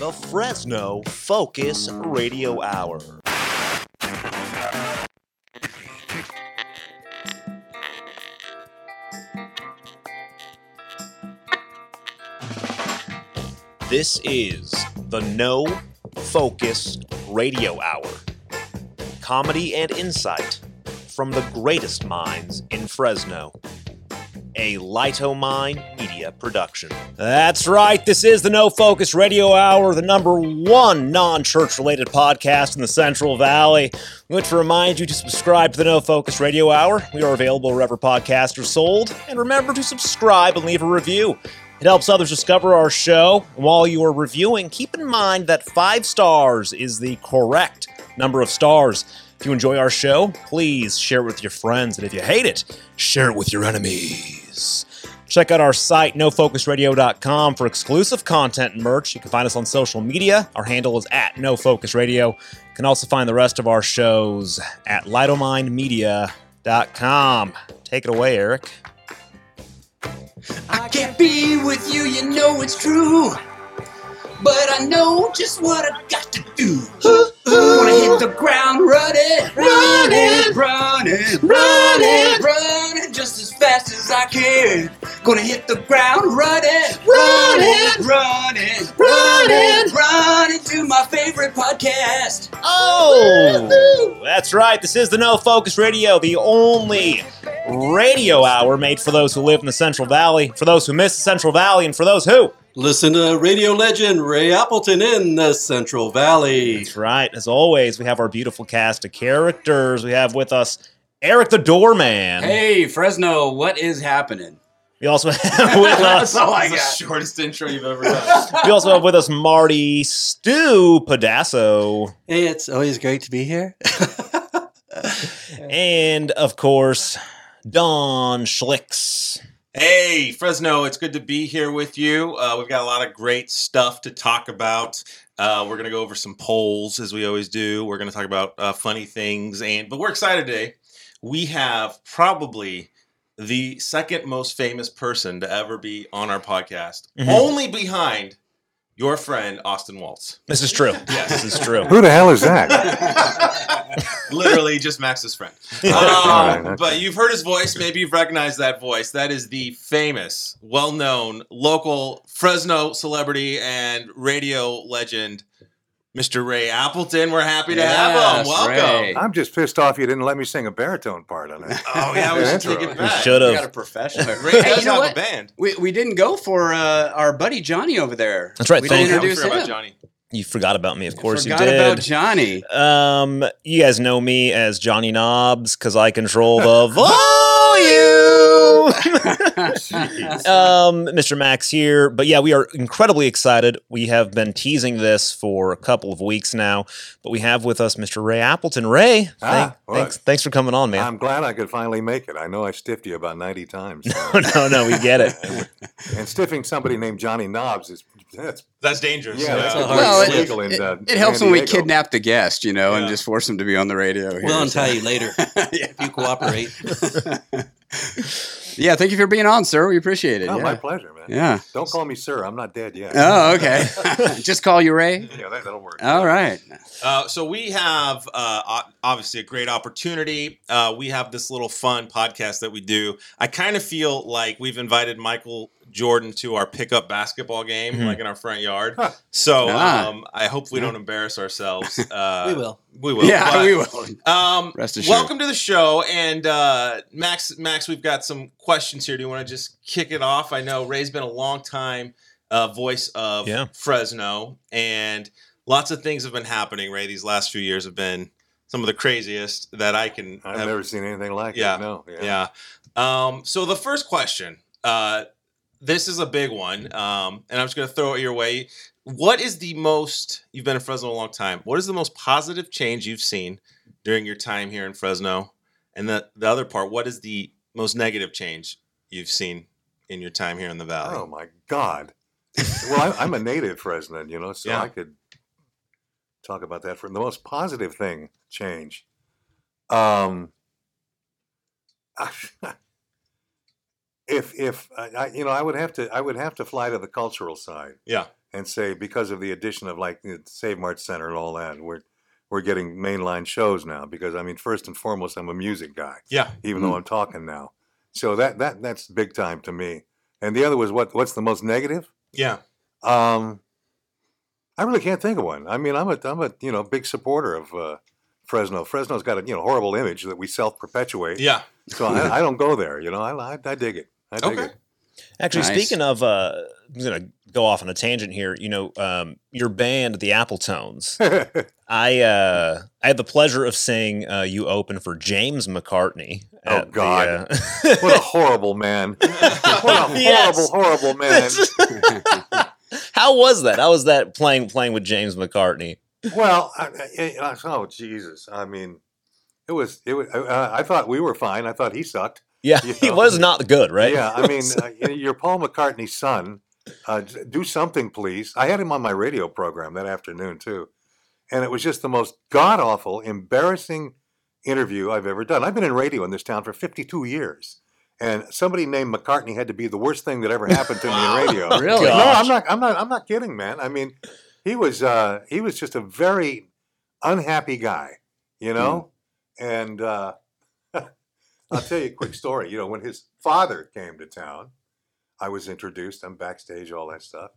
the Fresno Focus Radio Hour. This is the No Focus Radio Hour. Comedy and insight from the greatest minds in Fresno. A Lightomine Media production. That's right. This is the No Focus Radio Hour, the number one non church related podcast in the Central Valley. We want to remind you to subscribe to the No Focus Radio Hour. We are available wherever podcasts are sold. And remember to subscribe and leave a review. It helps others discover our show. While you are reviewing, keep in mind that five stars is the correct number of stars. If you enjoy our show, please share it with your friends. And if you hate it, share it with your enemies. Check out our site, nofocusradio.com, for exclusive content and merch. You can find us on social media. Our handle is at nofocusradio. You can also find the rest of our shows at lightomindmedia.com. Take it away, Eric. I can't be with you, you know it's true. But I know just what I got to do. Gonna hit the ground running, running, running, running, running just as fast as I can. Gonna hit the ground running, running, running, running, running to my favorite podcast. Oh, that's right. This is the No Focus Radio, the only radio hour made for those who live in the Central Valley, for those who miss the Central Valley, and for those who. Listen to radio legend Ray Appleton in the Central Valley. That's right. As always, we have our beautiful cast of characters. We have with us Eric the Doorman. Hey, Fresno, what is happening? We also have with us. That's all I That's got. the shortest intro you've ever done. We also have with us Marty Stu Pedasso, Hey, it's always great to be here. and of course Don Schlicks. Hey, Fresno, it's good to be here with you. Uh, we've got a lot of great stuff to talk about. Uh, we're going to go over some polls as we always do. We're going to talk about uh, funny things, and but we're excited today. We have probably the second most famous person to ever be on our podcast, Mhm. only behind your friend Austin Waltz. This is true. Yes. This is true. Who the hell is that? Literally just Max's friend. Um, Alright, okay. But you've heard his voice. Maybe you've recognized that voice. That is the famous, well known local Fresno celebrity and radio legend, Mr. Ray Appleton. We're happy to have him. Welcome. Ray. I'm just pissed off you didn't let me sing a baritone part on it. Oh, yeah, we Yeah, should take intro. it back. should have. got a professional. Ray Hey, does you know have what? a band. We, we didn't go for uh, our buddy Johnny over there. That's right, We thank didn't introduce him. about Johnny. You forgot about me, of course Forgot you did. about Johnny. Um, you guys know me as Johnny Knobs because I control the volume. um, Mr. Max here, but yeah, we are incredibly excited. We have been teasing this for a couple of weeks now, but we have with us Mr. Ray Appleton. Ray, Ah, thank- what? thanks, thanks for coming on, man. I'm glad I could finally make it. I know I stiffed you about 90 times. no, no, we get it. and stiffing somebody named Johnny Knobs is that's That's dangerous. yeah, that's a hard Well, it- illegal in, uh, it helps when we kidnap the guest, you know, and just force him to be on the radio. Here, We'll so- untie you later if you cooperate. Yeah, thank you for being on, sir. We appreciate it. Oh, yeah. my pleasure, man. yeah. Don't call me sir. I'm not dead yet. Oh, okay. just call you Ray. Yeah, that, that'll work. All right. Uh, so we have uh, obviously a great opportunity. Uh, we have this little fun podcast that we do. I kind of feel like we've invited Michael Jordan to our pickup basketball game, Mhm. like in our front yard. Huh. So Ah. um, I hope we don't embarrass ourselves. Uh, we will. We will. yeah, but, we will. Um, Rest assured. welcome to the show, and uh, Max. Max, we've got some questions here. Do you want to just kick it off? I know Ray's been a long time uh, voice of Yeah. Fresno, and lots of things have been happening. Ray, these last few years have been some of the craziest that I can. I've have- never seen anything like Yeah. it. No. Yeah. yeah. Um, so the first question, uh, this is a big one, um, and I'm just going to throw it your way. What is the most? You've been in Fresno a long time. What is the most positive change you've seen during your time here in Fresno? And the the other part, what is the most negative change you've seen in your time here in the valley? Oh my God. well, I, I'm a native Fresno, you know, so Yeah. I could talk about that for the most positive thing change. Um, if if I, I- you know, I would have to I would have to fly to the cultural side Yeah. and say because of the addition of like the Save Mart Center and all that, we're we're getting mainline shows now. Because I mean, first and foremost, I'm a music guy, Yeah. even though I'm talking now. So that that that's big time to me. And the other was what what's the most negative? Yeah. Um, I really can't think of one. I mean, I'm a I'm a you know big supporter of uh, Fresno. Fresno's got a you know horrible image that we self perpetuate. Yeah. So I, I don't go there. You know, I, I, I dig it. I dig Okay. it. Actually, Nice. speaking of, uh, I'm gonna go off on a tangent here. You know, um, your band, the Appletones. I uh, I had the pleasure of seeing uh, you open for James McCartney. Oh, at the, God. uh, what a horrible man! What a horrible, Yes. horrible man! How was that? How was that playing playing with James McCartney? Well, I, I, I- oh Jesus! I mean, it was it was. Uh, I thought we were fine. I thought he sucked. Yeah, You he was not good, right? Yeah, I mean, uh, you're Paul McCartney's son. Uh, do something, please. I had him on my radio program that afternoon too, and it was just the most god awful, embarrassing interview I've ever done. I've been in radio in this town for 52 years, and somebody named McCartney had to be the worst thing that ever happened to me in radio. Really? No, I'm not. I'm not. I'm not kidding, man. I mean, he was. Uh, he was just a very unhappy guy, you know. And uh, I'll tell you a quick story. You know, when his father came to town, I was introduced. I'm backstage, all that stuff.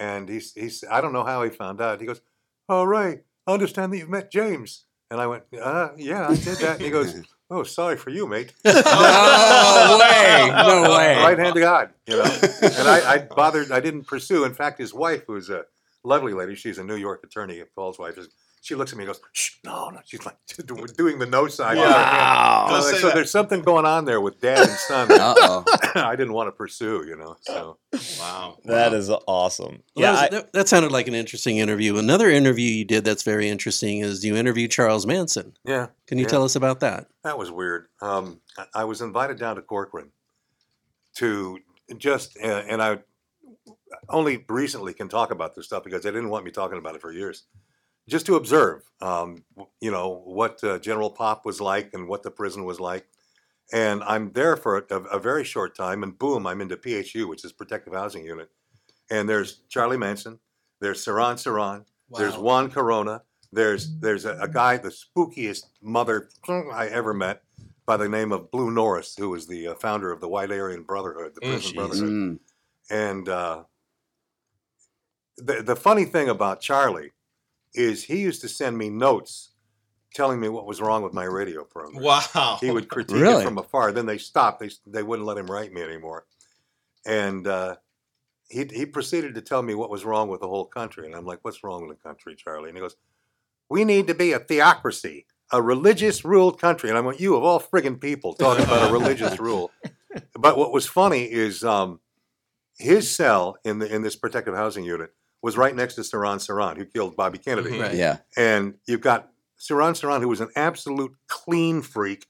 And he's he's. I don't know how he found out. He goes, "Oh, Ray, I understand that you've met James." And I went, uh, "Yeah, I did that." And he goes, "Oh, sorry for you, mate." No way. No way. right hand to God, you know. And I, I bothered. I didn't pursue. In fact, his wife, who's a lovely lady, she's a New York attorney. Paul's wife is. She looks at me and goes, Shh, "No, no." She's like doing the no sign. with her hand. Wow. You know, Don't say so that. there's something going on there with dad and son. Uh oh. I didn't want to pursue, you know. So Wow. That is awesome. Well, yeah, that, I- was- that, that sounded like an interesting interview. Another interview you did that's very interesting is you interviewed Charles Manson. yeah, Can you Yeah. tell us about that? that was weird. Um, I- I was invited down to Corcoran to just, uh, and I only recently can talk about this stuff because they didn't want me talking about it for years. Just to observe, um, you know, what uh, General Pop was like and what the prison was like. And I'm there for a, a very short time, and boom, I'm into PHU, which is Protective Housing Unit. And there's Charlie Manson, there's Sirhan Sirhan, there's Juan Corona, there's there's a, a guy, the spookiest mother I ever met, by the name of Blue Norris, who was the uh, founder of the White Aryan Brotherhood, the Mm, Prison jeez. Brotherhood. Mm. And uh, the the funny thing about Charlie is he used to send me notes telling me what was wrong with my radio program. Wow. He would critique Really? it from afar. Then they stopped. They they wouldn't let him write me anymore. And uh, he he proceeded to tell me what was wrong with the whole country. And I'm like, "What's wrong with the country, Charlie?" And he goes, "We need to be a theocracy, a religious ruled country." And I went, "You of all friggin' people talking about a religious rule." But what was funny is um, his cell in the in this protective housing unit was right next to Sirhan Sirhan, who killed Bobby Kennedy. Mhm. Right. Yeah. And you've got Sirhan Sirhan, who was an absolute clean freak,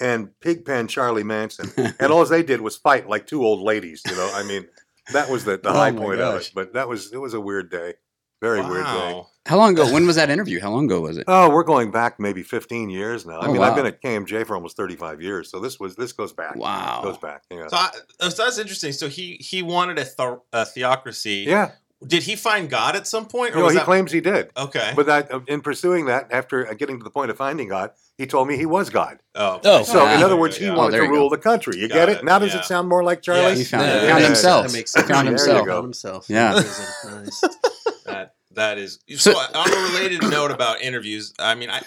and Pigpen Charlie Manson. and all they did was fight like two old ladies. You know, I mean, that was the, the Oh high my point of it. But that was it was a weird day, very weird day. How long ago? When was that interview? How long ago was it? Oh, we're going back maybe 15 years now. I Oh, mean, I've been at KMJ for almost 35 years, so this was this goes back. Wow. goes back. Yeah, So, I, so that's interesting. So he he wanted a, th- a theocracy. yeah. Did he find God at some point? Or You know, was he that... claims he did. Okay. But that, in pursuing that, after getting to the point of finding God, he told me he was God. oh. Oh, So, in other words, he Yeah. Oh, wanted there to you go. rule the country. You Got get it? it, Now, does yeah. it sound more like Charlie? Yes. He found, Yeah, found himself. That makes He sense. found There you himself. go. Found himself. Yeah. That that is so. So- on a related note about interviews, I mean, I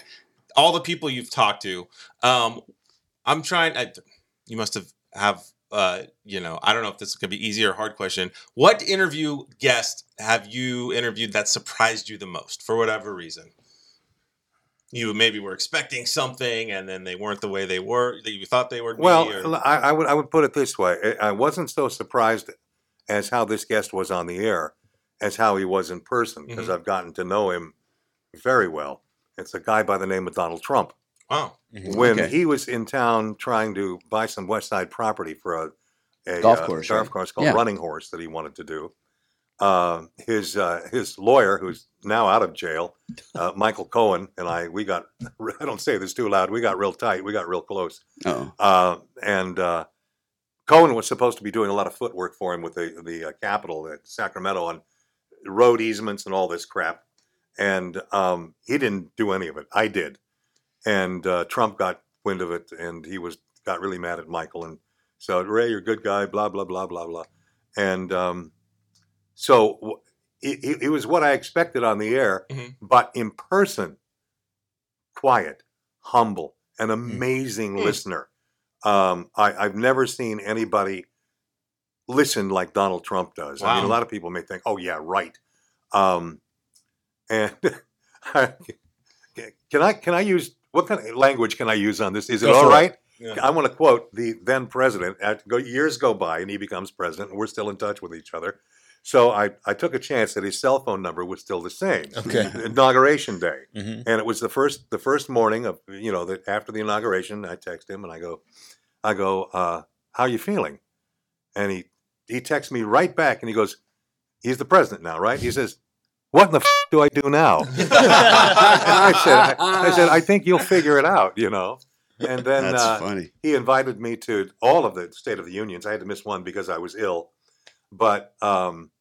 all the people you've talked to, um, I'm trying. I, you must have have uh, you know. I don't know if this could be easy or hard question. What interview guest have you interviewed that surprised you the most for whatever reason? You maybe were expecting something, and then they weren't the way they were that you thought they were. Well, or, I, I would I would put it this way: I wasn't so surprised as how this guest was on the air as how he was in person because Mhm. I've gotten to know him very well. It's a guy by the name of Donald Trump. Oh, When Okay. he was in town trying to buy some West Side property for a, a Golf uh, course, golf right? course called Yeah. Running Horse that he wanted to do. Uh, his uh, his lawyer, who's now out of jail, uh, Michael Cohen, and I, we got I don't say this too loud. We got real tight. We got real close. Oh. Uh, and uh, Cohen was supposed to be doing a lot of footwork for him with the the uh, Capitol at Sacramento on road easements and all this crap, and um, he didn't do any of it. I did, and uh, Trump got wind of it, and he was got really mad at Michael, and so Ray, you're a good guy, blah blah blah blah blah, and um, so he, he was what I expected on the air, Mhm. but in person, quiet, humble, an amazing Mm. listener. Um, I, I've never seen anybody listen like Donald Trump does. I mean, a lot of people may think, "Oh yeah, right." Um, and can I can I use what kind of language can I use on this? Is it Go all it. Yeah. I want to quote the then president. Years go by, and he becomes president, and we're still in touch with each other. So I, I took a chance that his cell phone number was still the same. Okay. Inauguration day, Mhm. and it was the first the first morning of you know that after the inauguration. I text him and I go, I go, uh, how are you feeling? And he he texts me right back, and he goes, he's the president now, right? He says, what in the f- do I do now? and I said, I said, I think you'll figure it out, you know. And then That's uh, funny. he invited me to all of the State of the Unions. I had to miss one because I was ill, but um,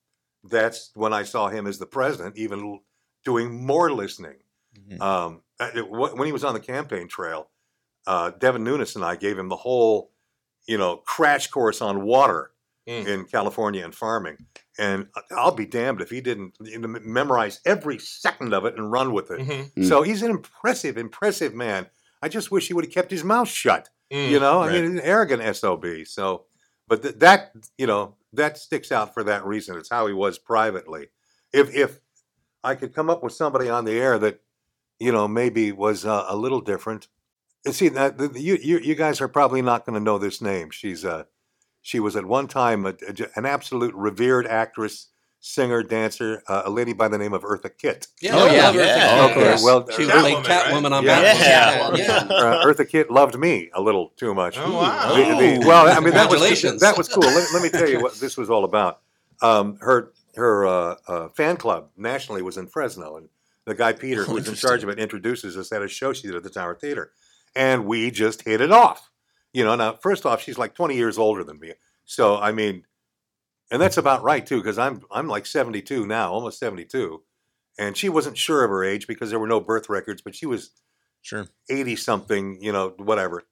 that's when I saw him as the president, even l- doing more listening. Mhm. Um, uh, it- wh- when he was on the campaign trail, uh, Devin Nunes and I gave him the whole, you know, crash course on water Mm. in California and farming. And I- I'll be damned if he didn't you know, memorize every second of it and run with it. Mhm. Mm. So he's an impressive, impressive man. I just wish he would have kept his mouth shut. Mm. You know, I mean, an arrogant sob. So, but th- that you know that sticks out for that reason. It's how he was privately. If if I could come up with somebody on the air that you know maybe was uh, a little different. And see, that the, the- you, you you guys are probably not going to know this name. She's uh she was at one time a, a- an absolute revered actress, singer, dancer, uh, a lady by the name of Eartha Kitt. Oh, yeah. Yeah. Okay, Okay, well, she Catwoman, played right? Catwoman on Yeah. Batman. Yeah. uh, Eartha Kitt loved me a little too much. Oh, wow. The- the- well, I mean that was that was cool. Let, let me tell you what this was all about. Um, her her uh, uh, fan club nationally was in Fresno, and the guy Peter, who Oh, was in charge of it, introduces us at a show she did at the Tower Theater, and we just hit it off. You know, now first off, she's like twenty years older than me, so I mean, and that's about right too, because I'm I'm like seventy two now, almost seventy two, and she wasn't sure of her age because there were no birth records, but she was Sure. 80 something, you know, whatever.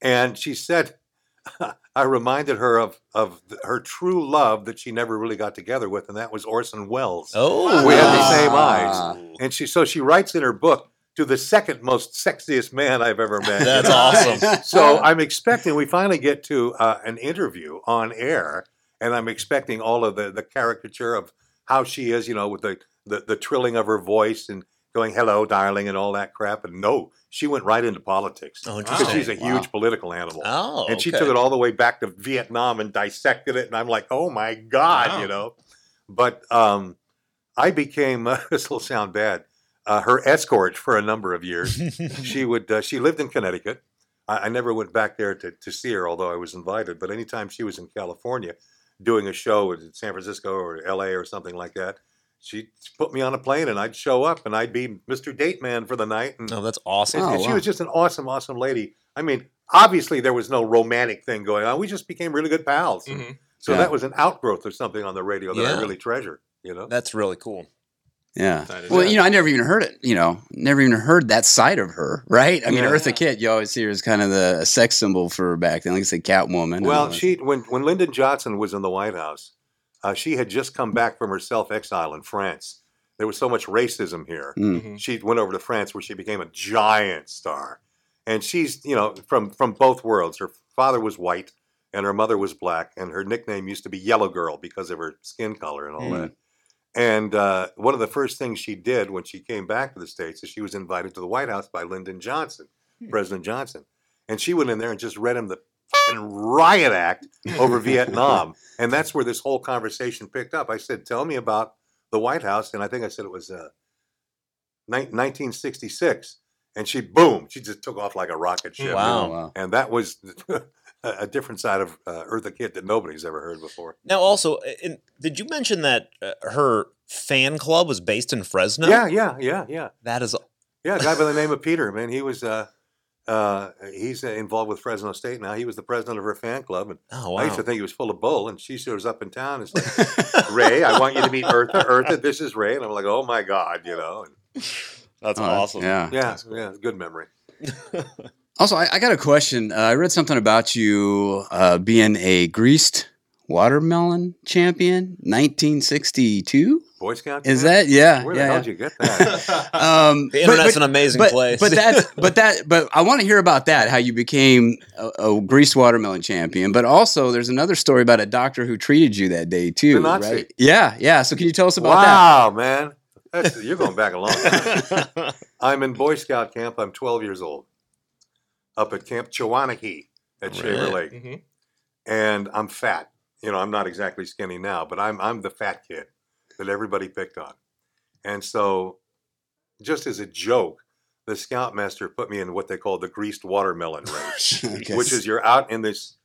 And she said, I reminded her of, of her true love that she never really got together with, and that was Orson Welles. Oh, We have the same eyes. And she, so she writes in her book, to the second most sexiest man I've ever met. That's awesome. So I'm expecting we finally get to uh, an interview on air, and I'm expecting all of the, the caricature of how she is, you know, with the, the, the trilling of her voice and going, hello, darling, and all that crap. And no, she went right into politics. Oh, Because she's a Wow. huge political animal. Oh, and she okay. took it all the way back to Vietnam and dissected it. And I'm like, oh my God, Wow. you know. But um, I became, this will sound bad, uh, her escort for a number of years she would uh, she lived in Connecticut. I, I never went back there to, to see her, although I was invited. But anytime she was in California doing a show in San Francisco or L.A. or something like that, she'd put me on a plane and I'd show up and I'd be Mr. Date Man for the night. And, No, that's awesome. and- Oh, and she was just an awesome, awesome lady. I mean, obviously there was no romantic thing going on. We just became really good pals. Mhm. So Yeah. that was an outgrowth of something on the radio that Yeah. I really treasure. You know. That's really cool. Yeah. Well, it. you know, I never even heard it. You know, never even heard that side of her. Right? I mean, Yeah. Eartha Kitt, you always see her as kind of the a sex symbol for back then. Like I said, Catwoman. Well, she when when Lyndon Johnson was in the White House, uh, she had just come back from her self exile in France. There was so much racism here. Mm. Mhm. She went over to France where she became a giant star, and she's you know from from both worlds. Her father was white and her mother was black, and her nickname used to be Yellow Girl because of her skin color and all Mm. that. And uh, one of the first things she did when she came back to the states is she was invited to the White House by Lyndon Johnson, President Johnson, and she went in there and just read him the fucking riot act over Vietnam. And that's where this whole conversation picked up. I said, Tell me about the White House. And I think I said it was uh, ni- 1966. And she, boom, she just took off like a rocket ship. Wow. Oh, wow. And that was a a different side of uh, Eartha Kitt that nobody's ever heard before. Now, also, in, did you mention that uh, her fan club was based in Fresno? Yeah, yeah, yeah, yeah. That is Yeah, a guy by the name of Peter, man. He was, uh, uh, he's involved with Fresno State now. He was the president of her fan club, and Oh I used to think he was full of bull. And she shows up in town and is like, "Ray, I want you to meet Eartha. Eartha, this is Ray." And I'm like, "Oh my god," you know. And That's Oh, awesome. Yeah. yeah, yeah, good memory. Also, I, I got a question. Uh, I read something about you uh, being a greased watermelon champion, 1962. Boy Scout. Is camp? that yeah? Where the yeah, hell yeah. did you get that? Um, The internet's but- an amazing but, place. But that's but that but I want to hear about that. How you became a, a greased watermelon champion. But also, there's another story about a doctor who treated you that day too. The Nazi. Right? Yeah, yeah. So can you tell us about that? wow, man, That's, you're going back a long time. I'm in Boy Scout camp. I'm 12 years old, up at Camp Chawanakee at Shaver Really? Lake, Mhm. and I'm fat. You know, I'm not exactly skinny now, but I'm I'm the fat kid that everybody picked on. And so, just as a joke, the scoutmaster put me in what they call the greased watermelon race, which is you're out in this,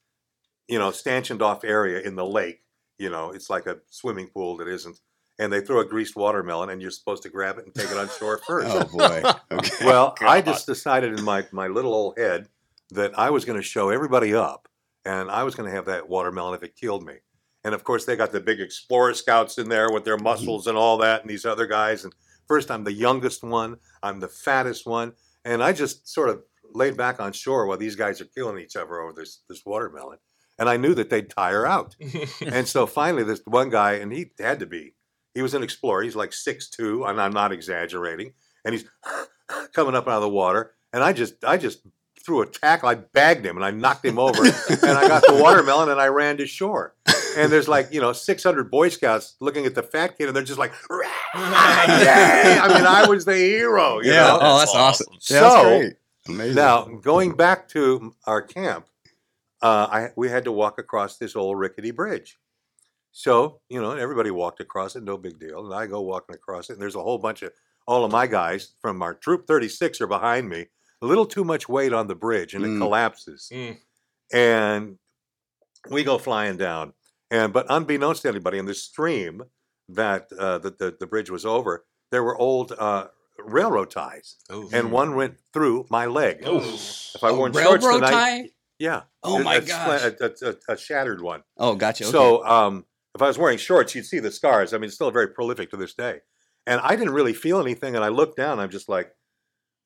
you know, stanchioned off area in the lake. You know, it's like a swimming pool that isn't. And they throw a greased watermelon, and you're supposed to grab it and take it on shore oh, first. Oh boy. Okay. Well, I just decided in my, my little old head that I was going to show everybody up and I was going to have that watermelon if it killed me. And of course, they got the big explorer scouts in there with their mm-hmm. muscles and all that, and these other guys. And first, I'm the youngest one, I'm the fattest one. And I just sort of laid back on shore while these guys are killing each other over this, this watermelon. And I knew that they'd tire out. and so finally, this one guy, and he had to be, he was an explorer. He's like 6'2, and I'm not exaggerating. And he's coming up out of the water. And I just, I just threw a tackle. I bagged him and I knocked him over. and I got the watermelon and I ran to shore. And there's like, you know, 600 Boy Scouts looking at the fat kid, and they're just like, Yay! I mean, I was the hero, you yeah. know? Oh, that's That's awesome. awesome. Yeah, that's So, great. Amazing. Now, going back to our camp, uh, I, we had to walk across this old rickety bridge. So, you know, everybody walked across it, no big deal. And I go walking across it, and there's a whole bunch of all of my guys from our troop 36 are behind me. A little too much weight on the bridge, and it Mm. collapses. Mm. And we go flying down. And but unbeknownst to anybody, in the stream that uh, the, the the bridge was over, there were old uh, railroad ties, Ooh. and one went through my leg. Ooh. If I wore shorts railroad tonight, tie. yeah. Oh A- my a, gosh. spla- A, a- a- a shattered one. Oh, gotcha. Okay. So um, if I was wearing shorts, you'd see the scars. I mean, it's still very prolific to this day. And I didn't really feel anything. And I looked down. I'm just like,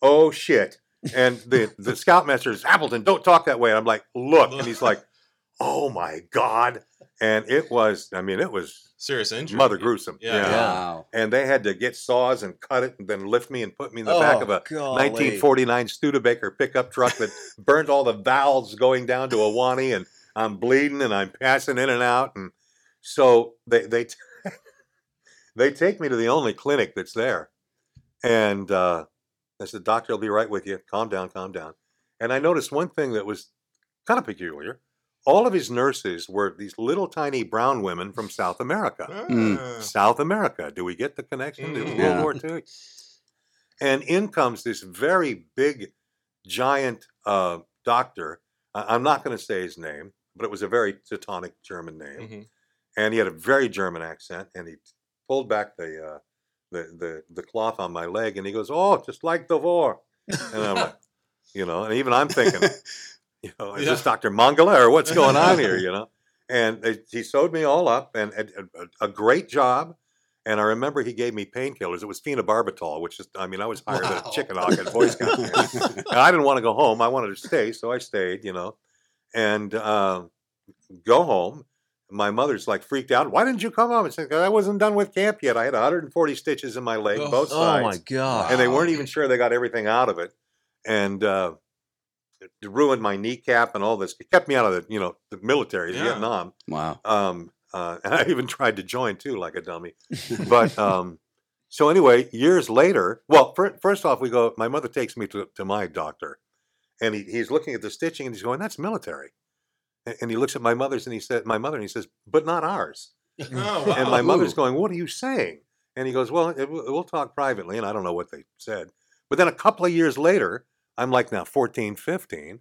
oh shit. And the the scoutmaster is Appleton. Don't talk that way. And I'm like, look. And he's like, oh my god. And it was. I mean, it was Serious injury. mother gruesome. Yeah. Wow. And they had to get saws and cut it and then lift me and put me in the back oh, of a Oh, golly. 1949 Studebaker pickup truck that burned all the valves going down to a Wani, and I'm bleeding and I'm passing in and out. And so they they they take me to the only clinic that's there, and uh, I said, "Doctor, I'll be right with you. Calm down, calm down." And I noticed one thing that was kind of peculiar. All of his nurses were these little tiny brown women from South America. Ah. South America. Do we get the connection to Mm. World Yeah. War II? And in comes this very big, giant uh, doctor. I- I'm not going to say his name, but it was a very Teutonic German name, Mhm. And he had a very German accent. And he pulled back the uh, the, the the cloth on my leg, and he goes, "Oh, just like the war." And I'm like, you know, and even I'm thinking, you know, is this Dr. Mengele or what's going on here? You know, and they, he sewed me all up and, and a, a great job. And I remember he gave me painkillers. It was phenobarbital, which is, I mean, I was hired at a Chicken Hawk at Boy Scout and I didn't want to go home. I wanted to stay, so I stayed, you know, and uh, go home. My mother's like freaked out. Why didn't you come home? I said, 'Cause I wasn't done with camp yet. I had 140 stitches in my leg, Oh. both Oh sides my god. and they weren't even sure they got everything out of it, and uh, it ruined my kneecap and all this. It kept me out of the you know the military, Yeah. Vietnam. Wow. Um, uh, and I even tried to join too, like a dummy. But um, so anyway, years later, well, fir- first off, we go. My mother takes me to to my doctor, and he, he's looking at the stitching, and he's going, "That's military." And, and he looks at my mother's, and he said, "My mother," and he says, "But not ours." Oh, wow. And my mother's going, What are you saying? And he goes, Well, it, we'll we'll talk privately. And I don't know what they said. But then a couple of years later, I'm like now 14, 15,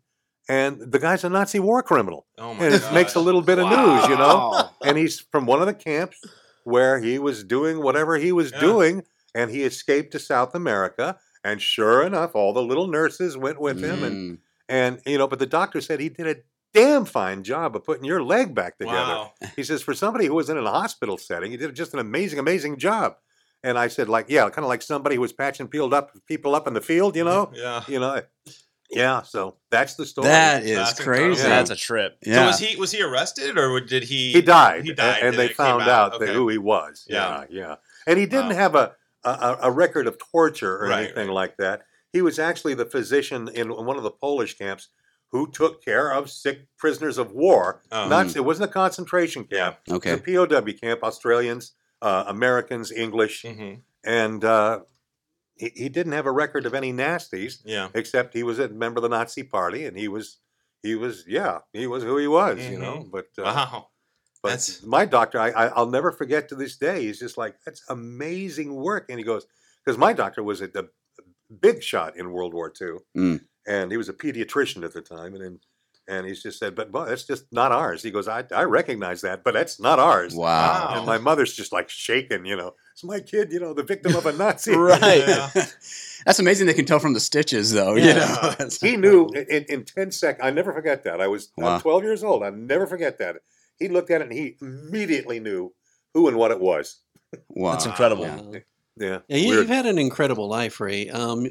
and the guy's a Nazi war criminal. Oh my And it makes a little bit of news, you know? And he's from one of the camps where he was doing whatever he was Yeah. doing, and he escaped to South America. And sure enough, all the little nurses went with him, and Mm. and you know, but the doctor said he did a damn fine job of putting your leg back together. Wow. He says, for somebody who was in a hospital setting, he did just an amazing, amazing job. And I said, like, yeah, kind of like somebody who was patching peeled up people up in the field, you mm-hmm. know, Yeah. you know, yeah. So that's the story. That is That's crazy. incredible. That's a trip. So yeah. was he was he arrested or did he? he died, He died, and, and they found out, that Okay. who he was. Yeah. Yeah, yeah. And he didn't Wow. have a, a a record of torture or Right, anything right. like that. He was actually the physician in one of the Polish camps who took care of sick prisoners of war. Oh. Not it wasn't a concentration camp. okay. It was a POW camp, Australians, uh, Americans, English, hmm and uh, he, he didn't have a record of any nasties Yeah. except he was a member of the Nazi Party, and he was he was yeah he was who he was, you know. But uh, Wow. but That's- my doctor, I, I I'll never forget to this day. He's just like that's amazing work, and he goes because my doctor was a, a big shot in World War II, Mm. And he was a pediatrician at the time, and then. And he's just said, but boy, that's just not ours. He goes, I, I recognize that, but that's not ours. Wow. And my mother's just like shaking, you know. It's my kid, you know, the victim of a Nazi. Right. Yeah. That's amazing. They can tell from the stitches, though. You know, That's- He knew in, in 10 seconds. I never forget that. I was I'm Wow. 12 years old. I never forget that. He looked at it and he immediately knew who and what it was. Wow. That's incredible. Yeah. Yeah. Yeah, you, weird. you've had an incredible life, Ray. Um,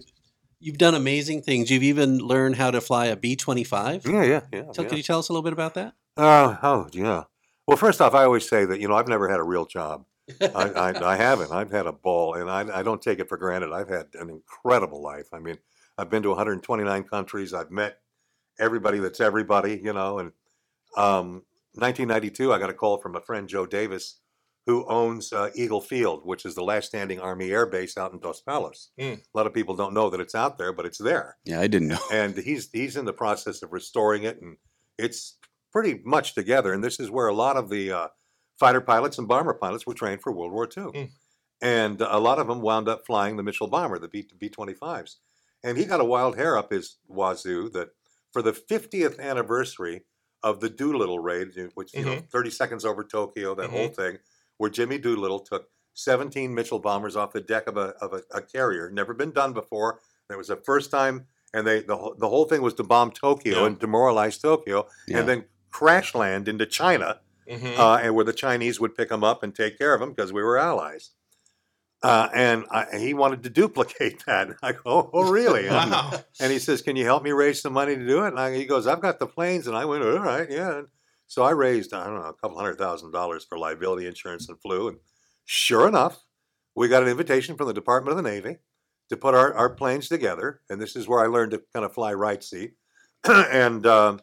you've done amazing things. You've even learned how to fly a B twenty five. yeah, yeah, yeah. So, yeah. could you tell us a little bit about that? Uh, oh, yeah. Well, first off, I always say that, you know, I've never had a real job. I, I, I haven't. I've had a ball, and I, I don't take it for granted. I've had an incredible life. I mean, I've been to 129 countries. I've met everybody that's everybody, you know. And um, 1992, I got a call from a friend, Joe Davis, who owns uh, Eagle Field, which is the last standing Army air base out in Dos Palos. Mm. A lot of people don't know that it's out there, but it's there Yeah, I didn't know. and he's he's in the process of restoring it, and it's pretty much together. And this is where a lot of the uh, fighter pilots and bomber pilots were trained for World War II, Mm. and a lot of them wound up flying the Mitchell bomber, the B B twenty fives. And he got a wild hair up his wazoo that for the 50th anniversary of the Doolittle raid, which you know, 30 seconds over Tokyo, that whole thing, where Jimmy Doolittle took 17 Mitchell bombers off the deck of a of a, a carrier, never been done before. It was the first time, and they the whole, the whole thing was to bomb Tokyo Yeah. and demoralize Tokyo, Yeah. and then crash land into China, Mhm. uh, and where the Chinese would pick them up and take care of them because we were allies. Uh, and I, he wanted to duplicate that. I go, oh, really? Wow. And he says, "Can you help me raise some money to do it?" And I, he goes, "I've got the planes." And I went, "All right, yeah." So I raised, I don't know, a couple hundred thousand dollars for liability insurance and flew. And sure enough, we got an invitation from the Department of the Navy to put our, our planes together. And this is where I learned to kind of fly right seat. and um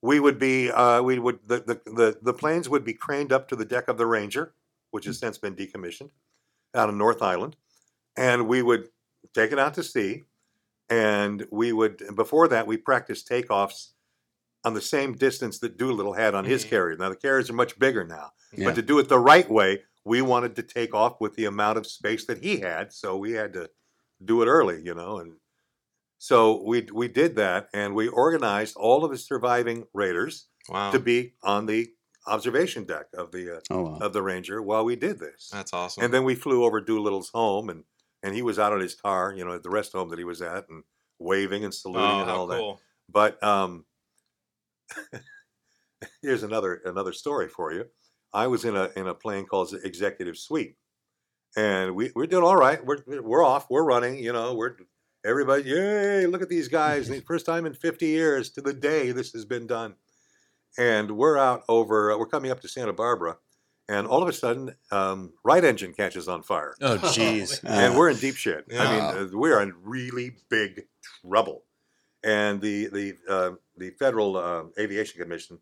we would be, uh, we would the, the the the planes would be craned up to the deck of the Ranger, which has since been decommissioned, out of North Island, and we would take it out to sea and we would before that we practiced takeoffs on the same distance that Doolittle had on his Mhm. carrier. Now the carriers are much bigger now, Yeah. but to do it the right way, we wanted to take off with the amount of space that he had, so we had to do it early, you know, and so we we did that, and we organized all of the surviving raiders Wow. to be on the observation deck of the uh, Oh, wow. of the Ranger while we did this. That's awesome. And then we flew over Doolittle's home, and and he was out in his car, you know, at the rest home that he was at, and waving and saluting oh, and how all that. But um, here's another another story for you. I was in a in a plane called the Executive Suite, and we we're doing all right. We're we're off. We're running. You know, we're everybody. Yay! Look at these guys. The First time in 50 years to the day this has been done. And we're out over. We're coming up to Santa Barbara, and all of a sudden, um, right engine catches on fire Oh, jeez. and we're in deep shit. I mean, uh, we're in really big trouble. And the the uh, the Federal uh, Aviation Commission,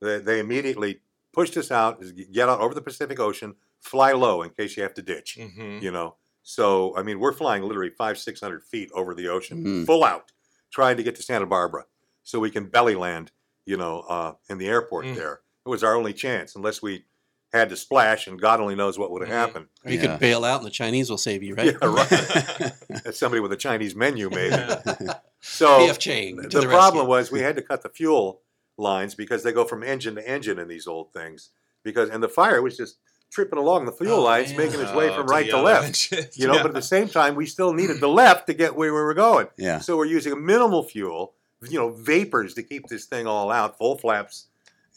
they, they immediately pushed us out. Get out over the Pacific Ocean, fly low in case you have to ditch. Mhm. You know, so I mean, we're flying literally five six hundred feet over the ocean, Mhm. full out, trying to get to Santa Barbara, so we can belly land. You know, uh, in the airport Mm. there. It was our only chance, unless we had to splash, and God only knows what would have happened. Or you Yeah. could bail out and the Chinese will save you, right? Yeah, right. That's somebody with a Chinese menu, maybe. Yeah. So PF Chang. the, the problem rescue. was we had to cut the fuel lines because they go from engine to engine in these old things. Because and the fire was just tripping along the fuel Oh, lines, man. making its way Oh, from to right the to left. You know, Yeah. but at the same time, we still needed the left to get where we were going. Yeah. So we're using a minimal fuel, you know, vapors to keep this thing all out, full flaps,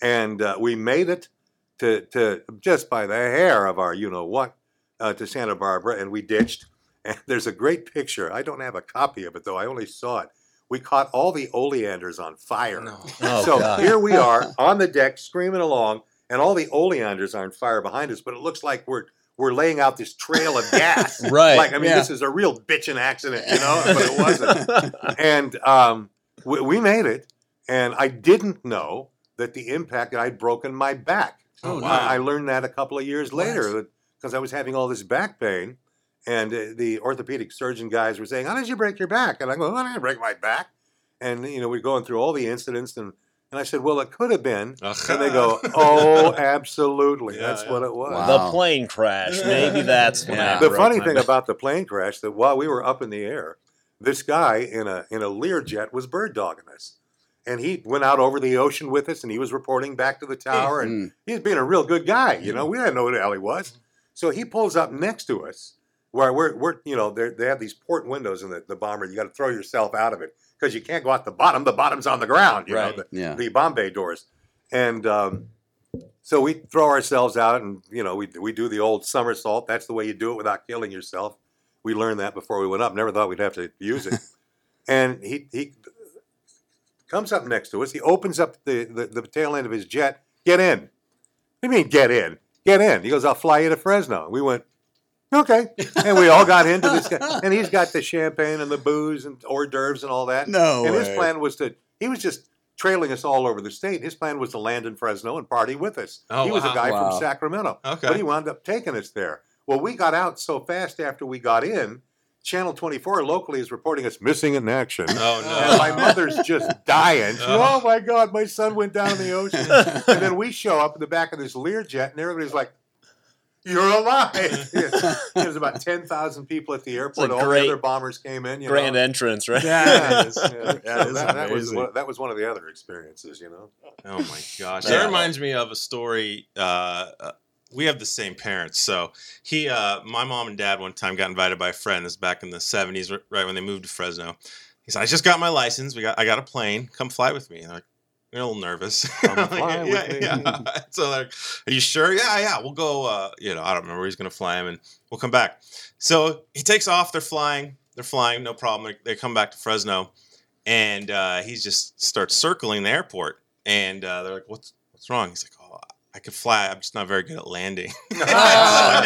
and uh, we made it to to just by the hair of our you know what uh, to Santa Barbara, and we ditched. And there's a great picture. I don't have a copy of it though. I only saw it. We caught all the oleanders on fire. No. Oh, so God. here we are on the deck screaming along, and all the oleanders are on fire behind us. But it looks like we're we're laying out this trail of gas. Right. Like I mean, Yeah. this is a real bitchin' accident, you know. But it wasn't. And um, we, we made it, and I didn't know that the impact I'd broken my back. Oh, wow. I, I learned that a couple of years later because I was having all this back pain, and uh, the orthopedic surgeon guys were saying, "How did you break your back?" And I go, "I didn't break my back." And you know, we're going through all the incidents, and and I said, "Well, it could have been." And they go, "Oh, absolutely, Yeah, that's yeah. what it was." Wow. the plane crash. Maybe that's when Yeah. The funny thing back. about the plane crash that while we were up in the air, this guy in a in a Learjet was bird dogging us, and he went out over the ocean with us, and he was reporting back to the tower, and Mm. he was being a real good guy. You know, we didn't know who the hell he was, so he pulls up next to us, where we're we're you know they they have these port windows in the, the bomber. You got to throw yourself out of it because you can't go out the bottom. The bottom's on the ground. You Right. know, the, Yeah. the bomb bay doors, and um, so we throw ourselves out, and you know we we do the old somersault. That's the way you do it without killing yourself. We learned that before we went up. Never thought we'd have to use it. and he he comes up next to us. He opens up the, the the tail end of his jet. Get in. What do you mean get in? Get in. He goes, I'll fly you to Fresno. We went. Okay, and we all got into this guy, and he's got the champagne and the booze and hors d'oeuvres and all that. No And his plan was to, he was just trailing us all over the state. His plan was to land in Fresno and party with us. Oh, he was wow. a guy Wow. from Sacramento. Okay. But he wound up taking us there. Well, we got out so fast after we got in, Channel 24 locally is reporting us missing in action. Oh And my mother's just dying. She, Oh. oh my God, my son went down in the ocean. and then we show up in the back of this Learjet, and everybody's like, "You're alive!" There's about ten thousand people at the airport. a All great- the other bombers came in. You Grand know? entrance, right? Yeah, That is- yeah. that that, that was one, that was one of the other experiences. You know. Oh my gosh. Yeah. That reminds me of a story. Uh, uh, we have the same parents. So he, uh, my mom and dad one time got invited by a friend. This is back in the 70s, right when they moved to Fresno. He said, I just got my license. We got, I got a plane. Come fly with me. And I'm like, you're a little nervous. Like, yeah, yeah. so like, are you sure? Yeah, yeah. We'll go, uh, you know, I don't remember where he's going to fly him and we'll come back. So he takes off. They're flying. They're flying. No problem. They, come back to Fresno and uh, he just starts circling the airport. And uh, they're like, "What's what's wrong?" He's like, "Oh, I could fly. I'm just not very good at landing." Oh,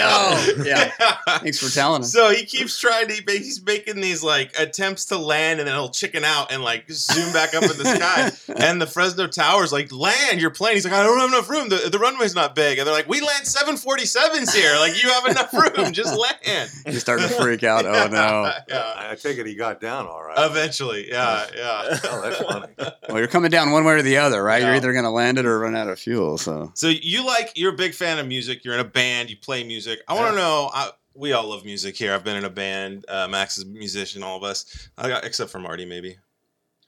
no. Yeah. Thanks for telling us. So he keeps trying to. He's making these like attempts to land, and then he'll chicken out and like zoom back up in the sky. And the Fresno Towers like land your plane. He's like, I don't have enough room. The, the runway's not big. And they're like, we land 747s here. Like you have enough room. Just land. You start to freak out. Oh no. yeah. I take it he got down all right. Eventually, yeah, yeah. Oh, that's funny. Well, you're coming down one way or the other, right? You're either going to land it or run out of fuel. So So you like you're a big fan of music. You're in a band. You play music. I want to Yeah. know. I, we all love music here. I've been in a band. Uh, Max is a musician. All of us, I got, except for Marty, maybe.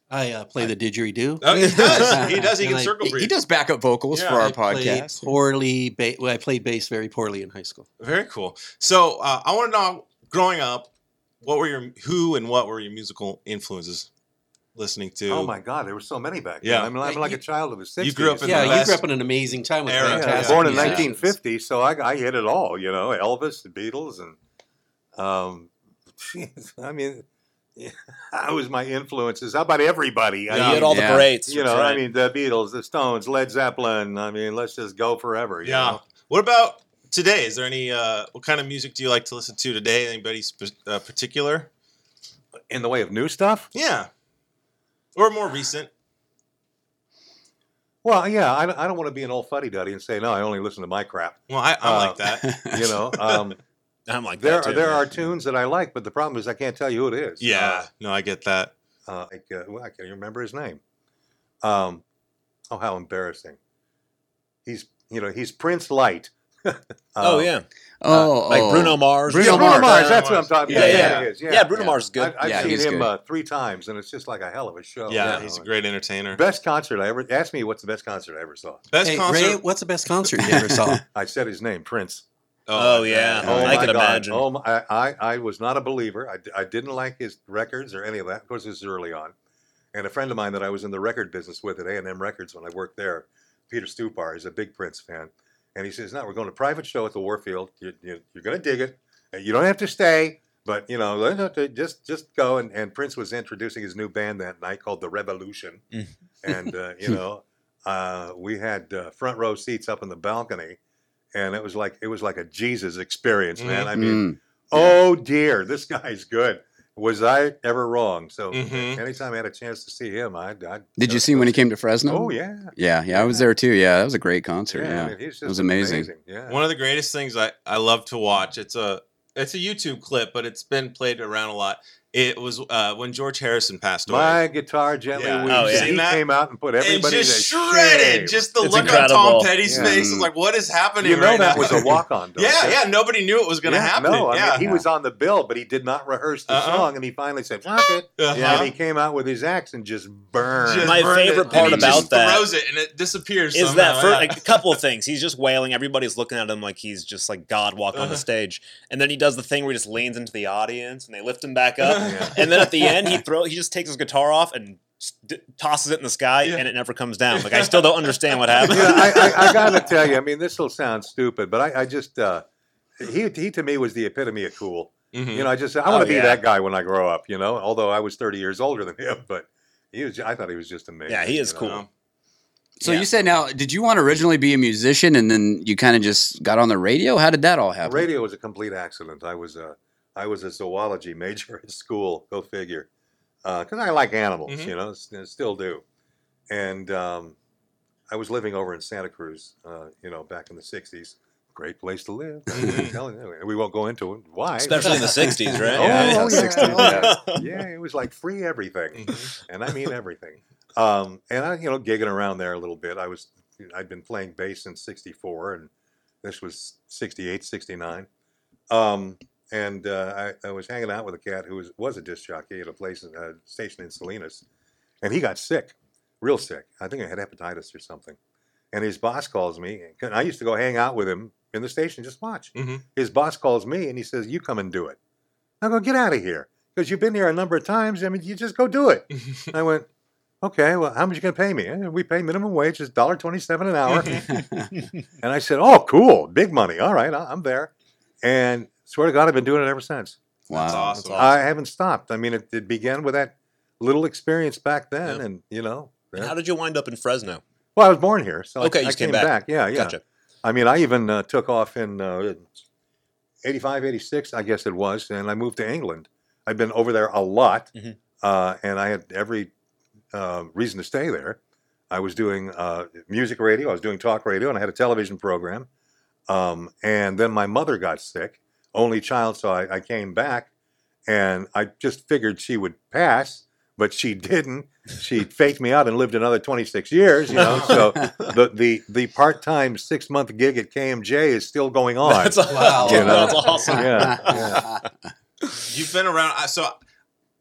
I uh, play the didgeridoo. Oh, he does. He does. He can I- circle breathe. he does backup vocals Yeah, for our I played podcast. poorly. Ba- well, I played bass very poorly in high school. Very cool. So uh, I want to know, growing up, what were your who and what were your musical influences? Listening to. Oh my God, there were so many back then. Yeah. I mean, I'm like you- a child of the 60s. You grew up in yeah, the you best grew up in an amazing time with era. Yeah, I was born in 1950, so I, I hit it all. You know, Elvis, the Beatles, and um, I mean, yeah, that was my influences. How about everybody? I You Yeah. all Yeah. the greats. you know, that's I mean, the Beatles, the Stones, Led Zeppelin. I mean, let's just go forever. You Yeah. know? What about today? Is there any? Uh, what kind of music do you like to listen to today? Anybody sp- uh, particular? In the way of new stuff? Yeah. Or more recent. Well, yeah, I, don't- I don't want to be an old fuddy duddy and say no. I only listen to my crap. Well, I, I Uh, like that. You know, um, I'm like there that are too, there man. are tunes that I like, but the problem is I can't tell you who it is. Yeah. No, I get that. Uh, uh, like, uh, well, I can't even remember his name. Um, oh, how embarrassing! He's you know he's Prince Light. oh Uh, yeah, Oh, like oh. Bruno Mars. Bruno yeah, Bruno Mars. Mars. Bruno That's what I'm talking Yeah, about. yeah. he is, Yeah, Bruno Mars is good. I, I've Yeah, seen he's him uh, three times, and it's just like a hell of a show. Yeah, you he's a great entertainer. Best concert I ever. Ask me what's the best concert I ever saw. Best Hey, concert. Ray, what's the best concert you ever saw? I said his name, Prince. Oh, yeah. Oh, I my God. imagine. Oh, my, I, I, I was not a believer. I, I didn't like his records or any of that. Of course, this is early on. And a friend of mine that I was in the record business with at A&M Records when I worked there, Peter Stupar, is a big Prince fan. And he says, no, we're going to a private show at the Warfield. You, you, you're going to dig it. You don't have to stay, but, you know, just just go. And, and Prince was introducing his new band that night called The Revolution. Mm. and, uh, you know, uh, we had uh, front row seats up in the balcony. And it was like it was like a Jesus experience, man. Mhm. I mean, Mm. oh dear, this guy's good. Was I ever wrong? So Mhm. anytime I had a chance to see him, I I Did you see him when he came to Fresno? Oh yeah, Yeah, yeah, I was there too. Yeah, that was a great concert. yeah. Yeah, I mean, he's just was amazing. Yeah, One of the greatest things I, I love to watch. It's a it's a YouTube clip, but it's been played around a lot. It was uh, when George Harrison passed away. my guitar gently Yeah. weeps. Oh, yeah. He that? came out and put and everybody just to shredded. shame. Just the It's look on. Tom Petty's Yeah. face is like, what is happening you know right that now? was a walk on. yeah, yeah. Nobody knew it was going to yeah, happen. No, I yeah. mean he was on the bill, but he did not rehearse the Uh-uh. song, and he finally said, "Fuck it." Uh-huh. Yeah, and he came out with his axe and just burned. Just My burned favorite it, part and he about just that throws it and it disappears. is somehow, that for like a couple of things. He's just wailing. Everybody's looking at him like he's just like God walking on the Uh-huh. stage. And then he does the thing where he just leans into the audience and they lift him back up. Yeah. and then at the end, he throw he just takes his guitar off and s- d- tosses it in the sky, Yeah. and it never comes down. Like I still don't understand what happened. yeah, I, I, I gotta tell you, I mean, this will sound stupid, but I, I just uh, he he to me was the epitome of cool. Mhm. You know, I just I Oh, want to be yeah. that guy when I grow up. You know, although I was thirty years older than him, but he was. I thought he was just amazing. Yeah, he is cool. know? So Yeah. you said now, did you want to originally be a musician and then you kind of just got on the radio? How did that all happen? Radio was a complete accident. I was a I was a zoology major at school. Go figure. Because I like animals, Mhm. you know, still do. And um, I was living over in Santa Cruz, uh, you know, back in the '60s. Great place to live. Telling you. we won't go into it. Why? Especially in the '60s, right? Oh, Yeah, yeah, yeah, 60s, oh, yeah. yeah, it was like free everything, Mhm. and I mean everything. Um, and I, you know, gigging around there a little bit. I was, I'd been playing bass since '64, and this was '68, '69. Um, and uh, I, I was hanging out with a cat who was was a disc jockey at a place, a station in Salinas, and he got sick, real sick. I think I had hepatitis or something. And his boss calls me. and I used to go hang out with him in the station, just watch. Mhm. His boss calls me and he says, "You come and do it." I go, "Get out of here," because you've been here a number of times. I mean, you just go do it. I went, "Okay, well, how much you gonna pay me?" "Eh, We pay minimum wage, is dollar twenty-seven an hour. and I said, "Oh, cool, big money. All right, I'm there." And swear to God, I've been doing it ever since. wow. That's awesome. I haven't stopped. I mean, it, it began with that little experience back then, Yeah. and you know, How did you wind up in Fresno? well, I was born here, so Okay, I, you just came came back. Yeah, yeah. Gotcha. I mean, I even uh, took off in uh, 85, 86, I guess it was, and I moved to England. I've been over there a lot, Mhm. uh, and I had every uh, reason to stay there. I was doing uh, music radio, I was doing talk radio, and I had a television program. Um, and then my mother got sick, only child, so I, I came back, and I just figured she would pass, but she didn't. She faked me out and lived another 26 years, you know. So the the the part time six month gig at KMJ is still going on. That's Wow. You know? That's awesome. yeah, yeah. You've been around. So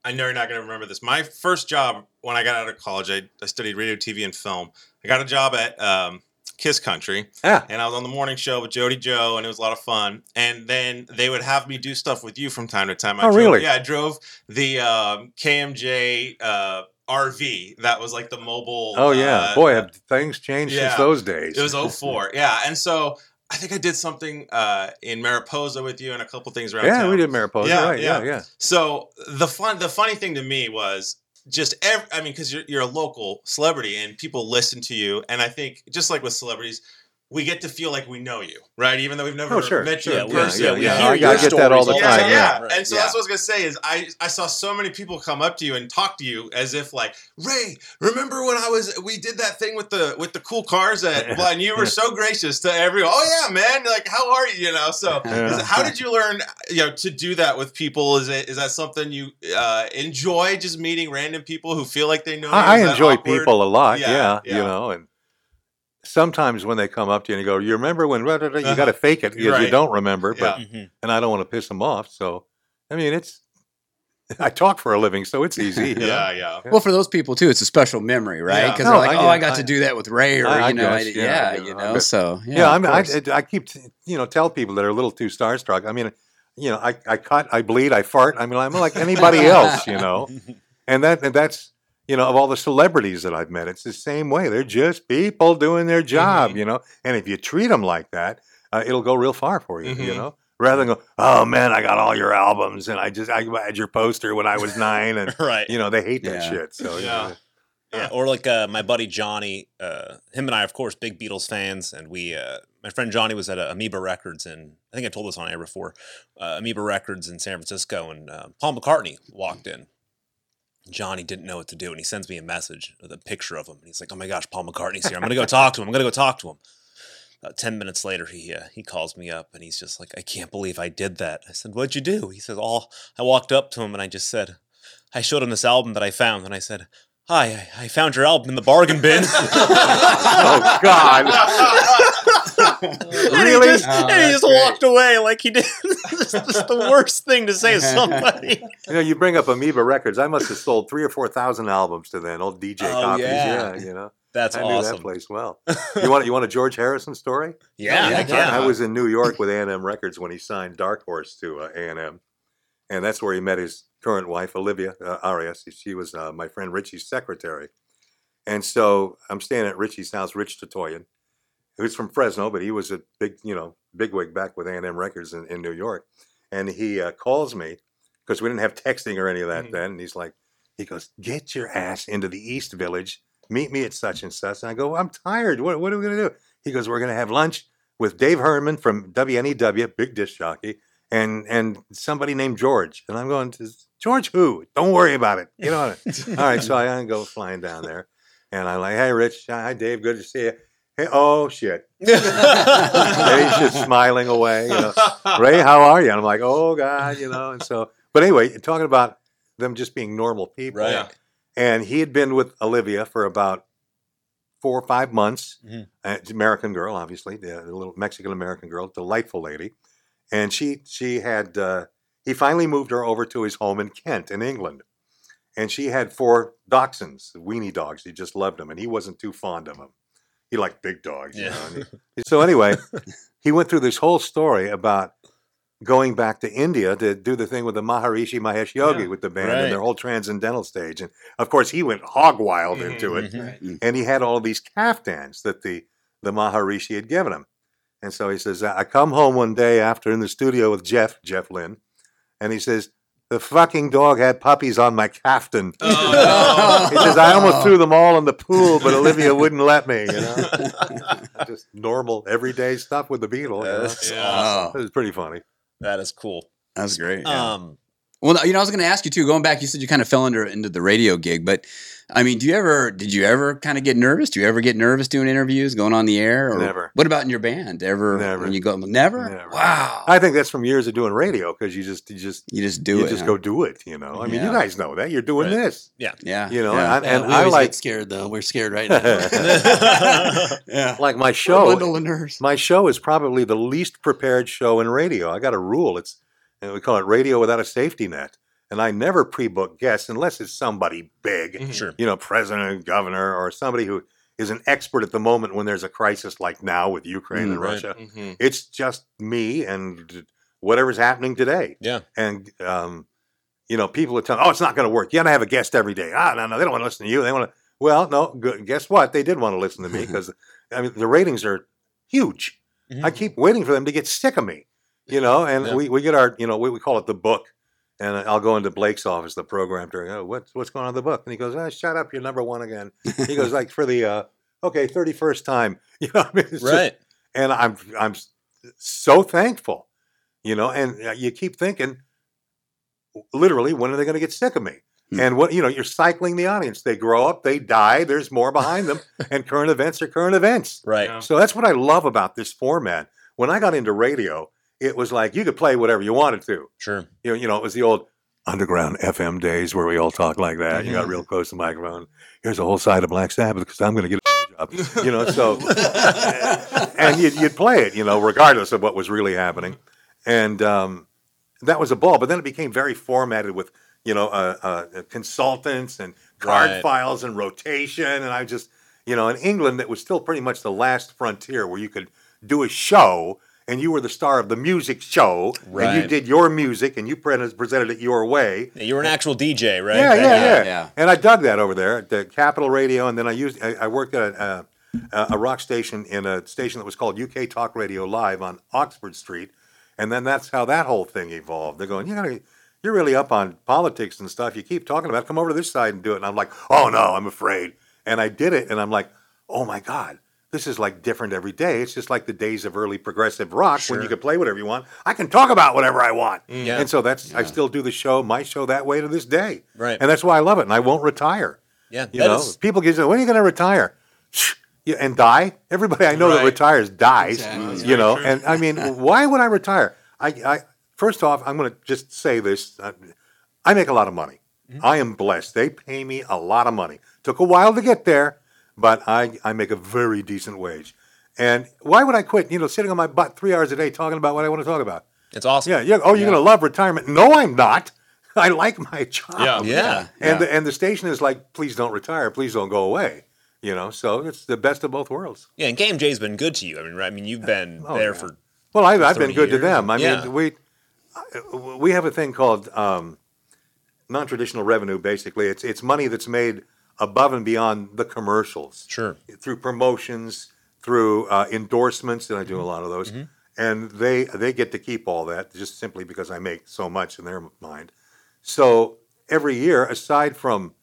I know you're not going to remember this. My first job when I got out of college, I, I studied radio, TV, and film. I got a job at um, Kiss Country, Yeah. and I was on the morning show with Jody Joe, and it was a lot of fun. And then they would have me do stuff with you from time to time. I Oh, drove, really? Yeah, I drove the um, KMJ uh, RV. That was like the mobile. Oh yeah, uh, boy, have things changed yeah. since those days. It was 04. yeah. And so I think I did something uh, in Mariposa with you and a couple things around yeah, town. we did Mariposa, Yeah, right? Yeah, yeah. yeah. So the fun, the funny thing to me was just every, I mean, because you're you're a local celebrity and people listen to you, and I think just like with celebrities, we get to feel like we know you, right? Even though we've never Oh, sure, met you sure. in Yeah, person. yeah, we you hear know? I, your I get that all the stories yeah, time. yeah, Yeah. Right. And so Yeah. that's what I was gonna say is I I saw so many people come up to you and talk to you as if like Ray, remember when I was we did that thing with the with the cool cars at and you were so gracious to everyone. Oh yeah, man, like how are you? You know, so is how did you learn you know to do that with people? Is it is that something you uh, enjoy just meeting random people who feel like they know? you? I, I enjoy awkward? people a lot. Yeah, Yeah, yeah. you know, and sometimes when they come up to you and you go, "You remember when?" rah, rah, rah," You got to fake it because you don't remember. But Yeah. Mhm. and I don't want to piss them off. So, I mean, it's I talk for a living, so it's easy. you know? Yeah, yeah. Well, for those people too, it's a special memory, right? Yeah. Because No, they're like, I "Oh, I got I- to do that with Ray," or I- I you know, I- guess, yeah, yeah, you you know, know. but- So yeah, Yeah, I mean, I. I keep you know tell people that are a little too starstruck. I mean, you know, I, I cut, I bleed, I fart. I mean, I'm like anybody else, you know. And that and that's you know of all the celebrities that I've met, it's the same way. They're just people doing their job, Mhm. you know. And if you treat them like that, uh, it'll go real far for you, you Mhm. know. Rather than go, oh man, I got all your albums, and I just I had your poster when I was nine, and right. you know they hate that Yeah. shit. So Yeah. yeah. Yeah, or like uh, my buddy Johnny, uh, him and I, of course, big Beatles fans, and we, uh, my friend Johnny was at uh, Amoeba Records, and I think I told this on air before, uh, Amoeba Records in San Francisco, and uh, Paul McCartney walked in. Johnny didn't know what to do, and he sends me a message with a picture of him, and he's like, "Oh my gosh, Paul McCartney's here! I'm gonna go talk to him. I'm gonna go talk to him." Uh, Ten minutes later, he uh, he calls me up, and he's just like, "I can't believe I did that." I said, "What'd you do?" He says, "All." I walked up to him, and I just said, I showed him this album that I found, and I said, "Hi, I, I found your album in the bargain bin." Oh God. And he Really? just, Oh, and he just great. walked away like he did. This is the worst thing to say to somebody. You know, you bring up Amoeba Records. I must have sold three or four thousand albums to then, old DJ Oh, copies. yeah. Yeah. you know, That's I knew that place well. You want you want a George Harrison story? Yeah, Yeah, I- yeah. I was in New York with A&M Records when he signed Dark Horse to uh, A&M, and that's where he met his current wife, Olivia uh, Arias. She was uh, my friend Richie's secretary, and so I'm staying at Richie's house, Rich Tatoyan, who's from Fresno, but he was a big, you know, bigwig back with A&M Records in, in New York, and he uh, calls me because we didn't have texting or any of that Mhm. then, and he's like, he goes, "Get your ass into the East Village." Meet me at such and such. And I go, I'm tired. What, what are we going to do? He goes, We're going to have lunch with Dave Herman from WNEW, big disc jockey, and and somebody named George. And I'm going to George who? Don't worry about it. You know. All right, so I go flying down there, and I'm like, Hey, Rich, hi, Dave, good to see you. Hey, oh shit, and he's just smiling away. You know, Ray, how are you? And I'm like, Oh God, you know. And so, but anyway, talking about them just being normal people, Right. Yeah. and he had been with Olivia for about four or five months. Mhm. Uh, American girl, obviously, the, the little Mexican American girl, delightful lady, and she she had uh, he finally moved her over to his home in Kent, in England, and she had four dachshunds, weenie dogs. He just loved them, and he wasn't too fond of them. He liked big dogs, you Yeah. know. he- so anyway, he went through this whole story about going back to India to do the thing with the Maharishi Mahesh Yogi Yeah. with the band Right. and their whole transcendental stage. And of course, he went hog wild Mhm, into it. Mhm. And he had all these caftans that the, the Maharishi had given him. And so he says, I come home one day after in the studio with Jeff, Jeff Lynne, and he says, the fucking dog had puppies on my caftan. Oh, He says, I almost threw them all in the pool, but Olivia wouldn't let me, you know. Just normal, everyday stuff with the Beatles. You know? Yeah. awesome. It was pretty funny. That is cool. That's great. yeah. Um, Well, you know, I was going to ask you too. Going back, you said you kind of fell into into the radio gig, but I mean, do you ever? Did you ever kind of get nervous? Do you ever get nervous doing interviews, going on the air? Or Never. What about in your band? Ever? Never. When you go, never. Never. Wow. I think that's from years of doing radio because you just you just you just do it. you it. just huh? go do it. You know, I mean, you guys know that you're doing Right. this. Yeah. Yeah. You know, Yeah. and, and we I always like get scared though. We're scared right now. yeah. like my We're show. bundle of nerves. My show is probably the least prepared show in radio. I got a rule. It's we call it radio without a safety net. And I never pre-book guests unless it's somebody big, Mhm. sure. you know, president, governor, or somebody who is an expert at the moment when there's a crisis like now with Ukraine Mm, and right. Russia. Mhm. It's just me and whatever's happening today. Yeah. And um, you know, people are telling, "Oh, it's not going to work. You got to have a guest every day." Ah, no, no, they don't want to listen to you. They want to. Well, no. Good. Guess what? They did want to listen to me because I mean the ratings are huge. I keep waiting for them to get sick of me, you know. And Yeah. we, we get our, you know, we, we call it the book. And I'll go into Blake's office, the program director. Oh, what's what's going on in the book? And he goes, oh, "Shut up, you're number one again." He goes, "Like for the uh, okay, thirty first time." You know, what I mean, It's just- Right. and I'm I'm so thankful, you know. And uh, you keep thinking, literally, when are they going to get sick of me? Hmm. And what you know, you're cycling the audience. They grow up, they die. There's more behind them, and current events are current events. Right. Yeah. So that's what I love about this format. When I got into radio, it was like you could play whatever you wanted to. Sure. You know, you know, it was the old underground FM days where we all talk like that. You got real close to the microphone. Here's a whole side of Black Sabbath because I'm going to get a job. you know. So, and you'd, you'd play it, you know, regardless of what was really happening, and um, that was a ball. But then it became very formatted with, you know, uh, uh, consultants and card Right. files and rotation, and I just, you know, in England, it was still pretty much the last frontier where you could do a show. And you were the star of the music show, and you did your music, and you presented it your way, Yeah, You were an actual DJ, right? yeah, yeah, yeah, yeah. And I dug that over there at the Capital Radio, and then I used I, I worked at a, a, a rock station in a station that was called UK Talk Radio Live on Oxford Street, and then that's how that whole thing evolved. They're going, you know, you're really up on politics and stuff. You keep talking about. it. Come over to this side and do it. And I'm like, oh no, I'm afraid. And I did it, and I'm like, oh my god. This is like different every day. It's just like the days of early progressive rock when you could play whatever you want. I can talk about whatever I want. Mm. Yeah. And so that's I still do the show, my show that way to this day. Right. And that's why I love it, and I won't retire. Yeah, You know, is- people get you when are you going to retire? Yeah, and die. Everybody I know that retires dies. Exactly. Mm. You very know, true. and I mean, why would I retire? I, I first off, I'm going to just say this: I, I make a lot of money. Mm-hmm. I am blessed. They pay me a lot of money. Took a while to get there, but I I make a very decent wage. And why would I quit? You know, sitting on my butt three hours a day talking about what I want to talk about. it's awesome. Yeah, yeah. Oh, you're going to love retirement? No, I'm not. I like my job. Yeah. Yeah. And the, and the station is like, please don't retire, please don't go away. You know, so it's the best of both worlds. Yeah, and KMJ's been good to you. I mean, right? I mean, you've been Oh, there yeah. for Well, I've, I've been 30 good to them. I Yeah. mean, we we have a thing called um, non-traditional revenue. Basically, it's it's money that's made above and beyond the commercials sure. through promotions, through uh, endorsements, and I do a lot of those. And they they get to keep all that just simply because I make so much in their mind. So every year, aside from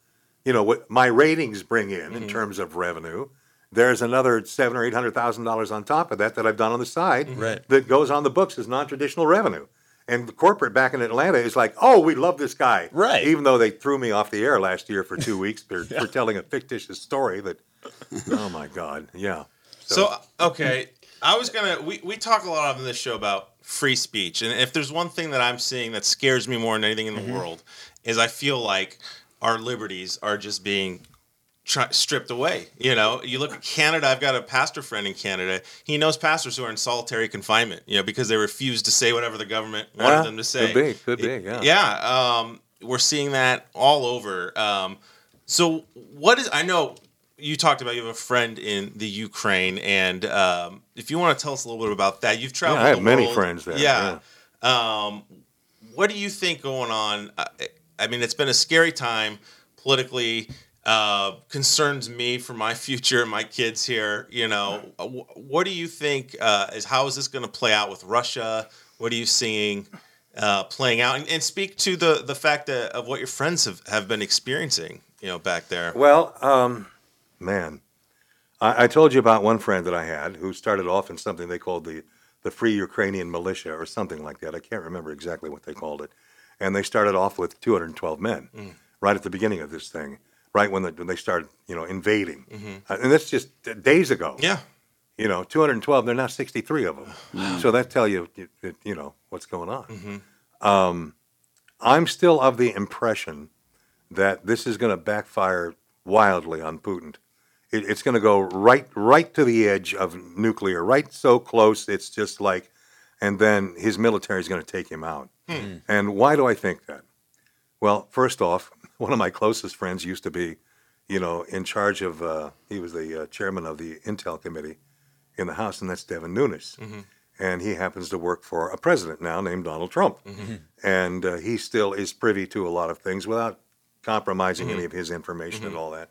you know what my ratings bring in in terms of revenue, there's another seven or eight hundred thousand dollars on top of that that I've done on the side Right. that goes on the books as non-traditional revenue. And the corporate back in Atlanta is like, oh, we love this guy, Right. Even though they threw me off the air last year for two weeks for, for telling a fictitious story that, oh my God, yeah. So uh, okay, I was gonna. We we talk a lot on this show about free speech, and if there's one thing that I'm seeing that scares me more than anything in the mm-hmm. world, is I feel like our liberties are just being tri- stripped away. You know, you look at Canada. I've got a pastor friend in Canada. He knows pastors who are in solitary confinement. You know, because they refuse to say whatever the government wanted Yeah, them to say. could be, could be, yeah. Yeah. Um, we're seeing that all over. Um, so what is? I know you talked about you have a friend in the Ukraine, and um, if you want to tell us a little bit about that, you've traveled. I have the many world. friends there, Yeah. Um, what do you think going on? I, I mean, it's been a scary time politically. Uh, concerns me for my future, and my kids here. You know, Uh, what do you think? Uh, is how is this going to play out with Russia? What are you seeing? uh, playing out and, and speak to the the fact that, of what your friends have, have been experiencing you know back there Well, um, man, I, I told you about one friend that I had who started off in something they called the the Free Ukrainian Militia or something like that. I can't remember exactly what they called it. And they started off with 212 men right at the beginning of this thing, right when, the, when they started, you know, invading. Uh, and that's just days ago. yeah You know, 212. They're now 63 of them. So that tell you, you, you- know, what's going on. Um, I'm still of the impression that this is going to backfire wildly on Putin. It, it's going to go right, right to the edge of nuclear, right so close. It's just like, and then his military is going to take him out. And why do I think that? Well, first off, one of my closest friends used to be, you know, in charge of. Uh, he was the uh, chairman of the Intel committee in the House, and that's Devin Nunes. And he happens to work for a president now named Donald Trump. And uh, he still is privy to a lot of things without compromising any of his information and all that.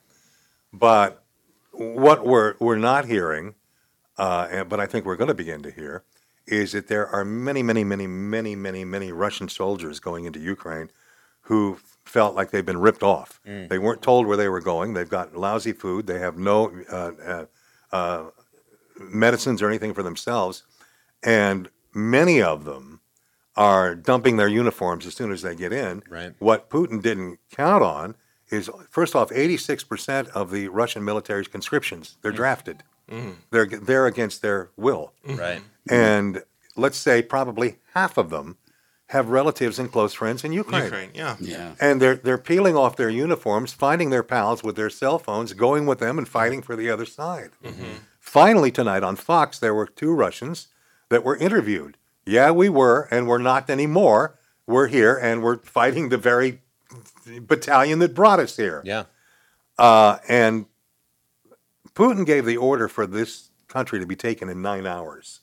But what we're, we're not hearing, uh, and- but I think we're going to begin to hear, is that there are many, many, many, many, many, many Russian soldiers going into Ukraine who felt like they've been ripped off. They weren't told where they were going. They've got lousy food. They have no uh, uh, uh, medicines or anything for themselves. And many of them are dumping their uniforms as soon as they get in. Right. What Putin didn't count on is, first off, 86% of the Russian military's conscriptions, they're drafted. They're, they're against their will. Right. And let's say probably half of them have relatives and close friends in Ukraine. Ukraine, yeah. Yeah. And they're they're peeling off their uniforms, finding their pals with their cell phones, going with them and fighting for the other side. Finally tonight on Fox there were two Russians that were interviewed. Yeah, we were and we're not anymore. We're here and we're fighting the very battalion that brought us here. Yeah. Uh, and Putin gave the order for this country to be taken in nine hours.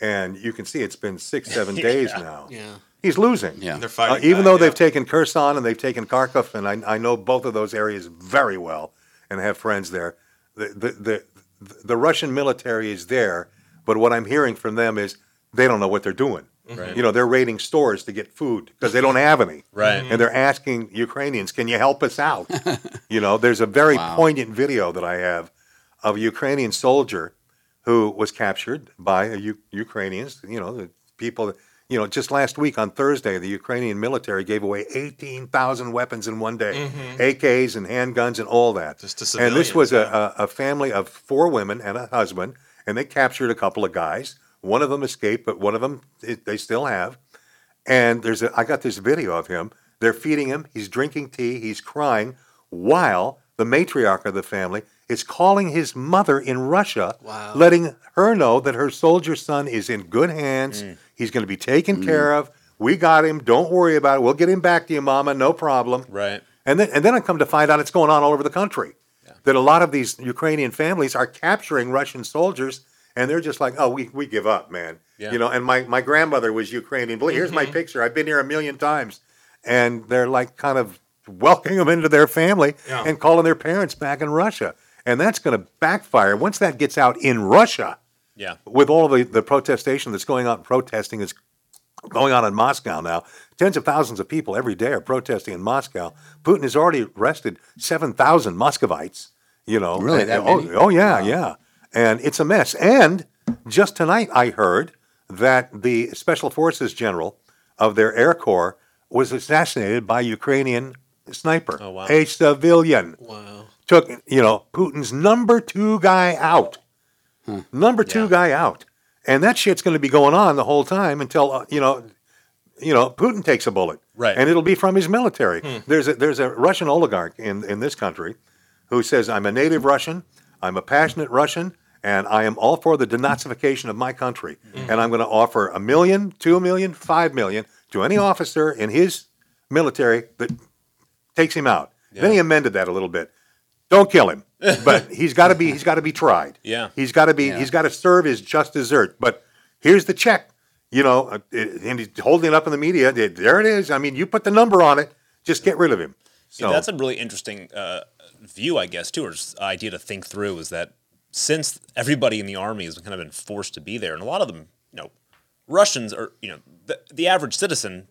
And you can see it's been six, seven days now. Yeah. He's losing. Yeah. They're Uh, fighting. even back, though yeah. they've taken Kherson and they've taken Kharkov, and I, I know both of those areas very well and have friends there, the, the, the, the Russian military is there, but what I'm hearing from them is they don't know what they're doing. Right. You know, they're raiding stores to get food because they don't have any. Right. And they're asking Ukrainians, can you help us out? you know, there's a very Wow. poignant video that I have of a Ukrainian soldier who was captured by a U- Ukrainians, you know, the people, you know, just last week on Thursday, the Ukrainian military gave away 18,000 weapons in one day, mm-hmm. AKs and handguns and all that. Just to and this was a, a, a family of four women and a husband, and they captured a couple of guys. One of them escaped, but one of them it, they still have. And there's a, I got this video of him. They're feeding him. He's drinking tea. He's crying while the matriarch of the family is calling his mother in Russia, Wow. letting her know that her soldier son is in good hands. Mm. He's going to be taken care of. We got him. Don't worry about it. We'll get him back to you, Mama. No problem. Right. And then, and then I come to find out it's going on all over the country. That a lot of these Ukrainian families are capturing Russian soldiers, and they're just like, "Oh, we, we give up, man." Yeah. You know. And my, my grandmother was Ukrainian. Here's my picture. I've been here a million times, and they're like kind of welcoming them into their family Yeah. and calling their parents back in Russia. And that's going to backfire once that gets out in Russia Yeah. with all the, the protestation that's going on, protesting is going on in Moscow now. Tens of thousands of people every day are protesting in Moscow. Putin has already arrested 7,000 Muscovites, you know. Really, And- that oh, many? oh, oh yeah, yeah. And it's a mess. And just tonight I heard that the Special Forces general of their Air Corps was assassinated by Ukrainian sniper, Oh, wow. a civilian Wow. took you know Putin's number two guy out, hmm. number two Yeah. guy out, and that shit's going to be going on the whole time until uh, you know, you know Putin takes a bullet, Right. And it'll be from his military. Hmm. There's a there's a Russian oligarch in in this country who says I'm a native Russian, I'm a passionate Russian. And I am all for the denazification of my country. Hmm. And I'm going to offer a million, two million, five million to any officer in his military that takes him out. Then he amended that a little bit. Don't kill him, but he's got to be he's got to be tried. Yeah. he's got to be Yeah. he's got to serve his just desert. But here's the check, you know, uh, and he's holding it up in the media. There it is. I mean, you put the number on it. Just get rid of him. So Yeah, that's a really interesting uh, view, I guess, too, or idea to think through is that since everybody in the army has kind of been forced to be there, and a lot of them, you know, Russians are, you know, the, the average citizen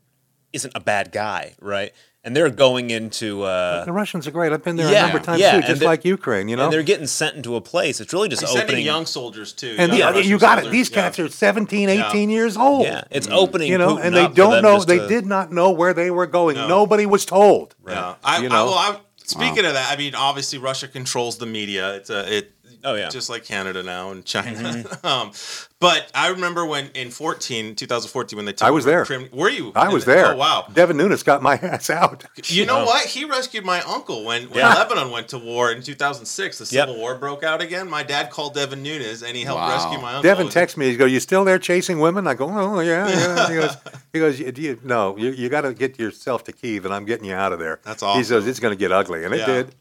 isn't a bad guy, right? And they're going into, uh, the Russians are great. I've been there Yeah, a number of times yeah, too, just like Ukraine. You know, and they're getting sent into a place. It's really just He's sending opening. young soldiers too. and young the, Russian you got it. soldiers, These yeah. cats are 17, 18 years old. yeah, it's opening. You know, Putin and they don't know. They to- did not know where they were going. No. Nobody was told. Yeah, I, You I, know? well, I, speaking of that, I mean, obviously Russia controls the media. It's a it. Oh, yeah. just like Canada now and China. Mm-hmm. um, but I remember when in 14, 2014, when they took I was there. Crim- were you? I And- was there. Oh wow. Devin Nunes got my ass out. You know what? He rescued my uncle when, when Yeah. Lebanon went to war in 2006. The Yep. Civil War broke out again. My dad called Devin Nunes and he helped Wow. rescue my uncle. Devin It texts me. He goes, "You still there chasing women?" I go, "Oh yeah, yeah." He goes, "He goes, you, you, no, you, you got to get yourself to Kiev, and I'm getting you out of there." That's all He says it's going to get ugly, and it Yeah. did.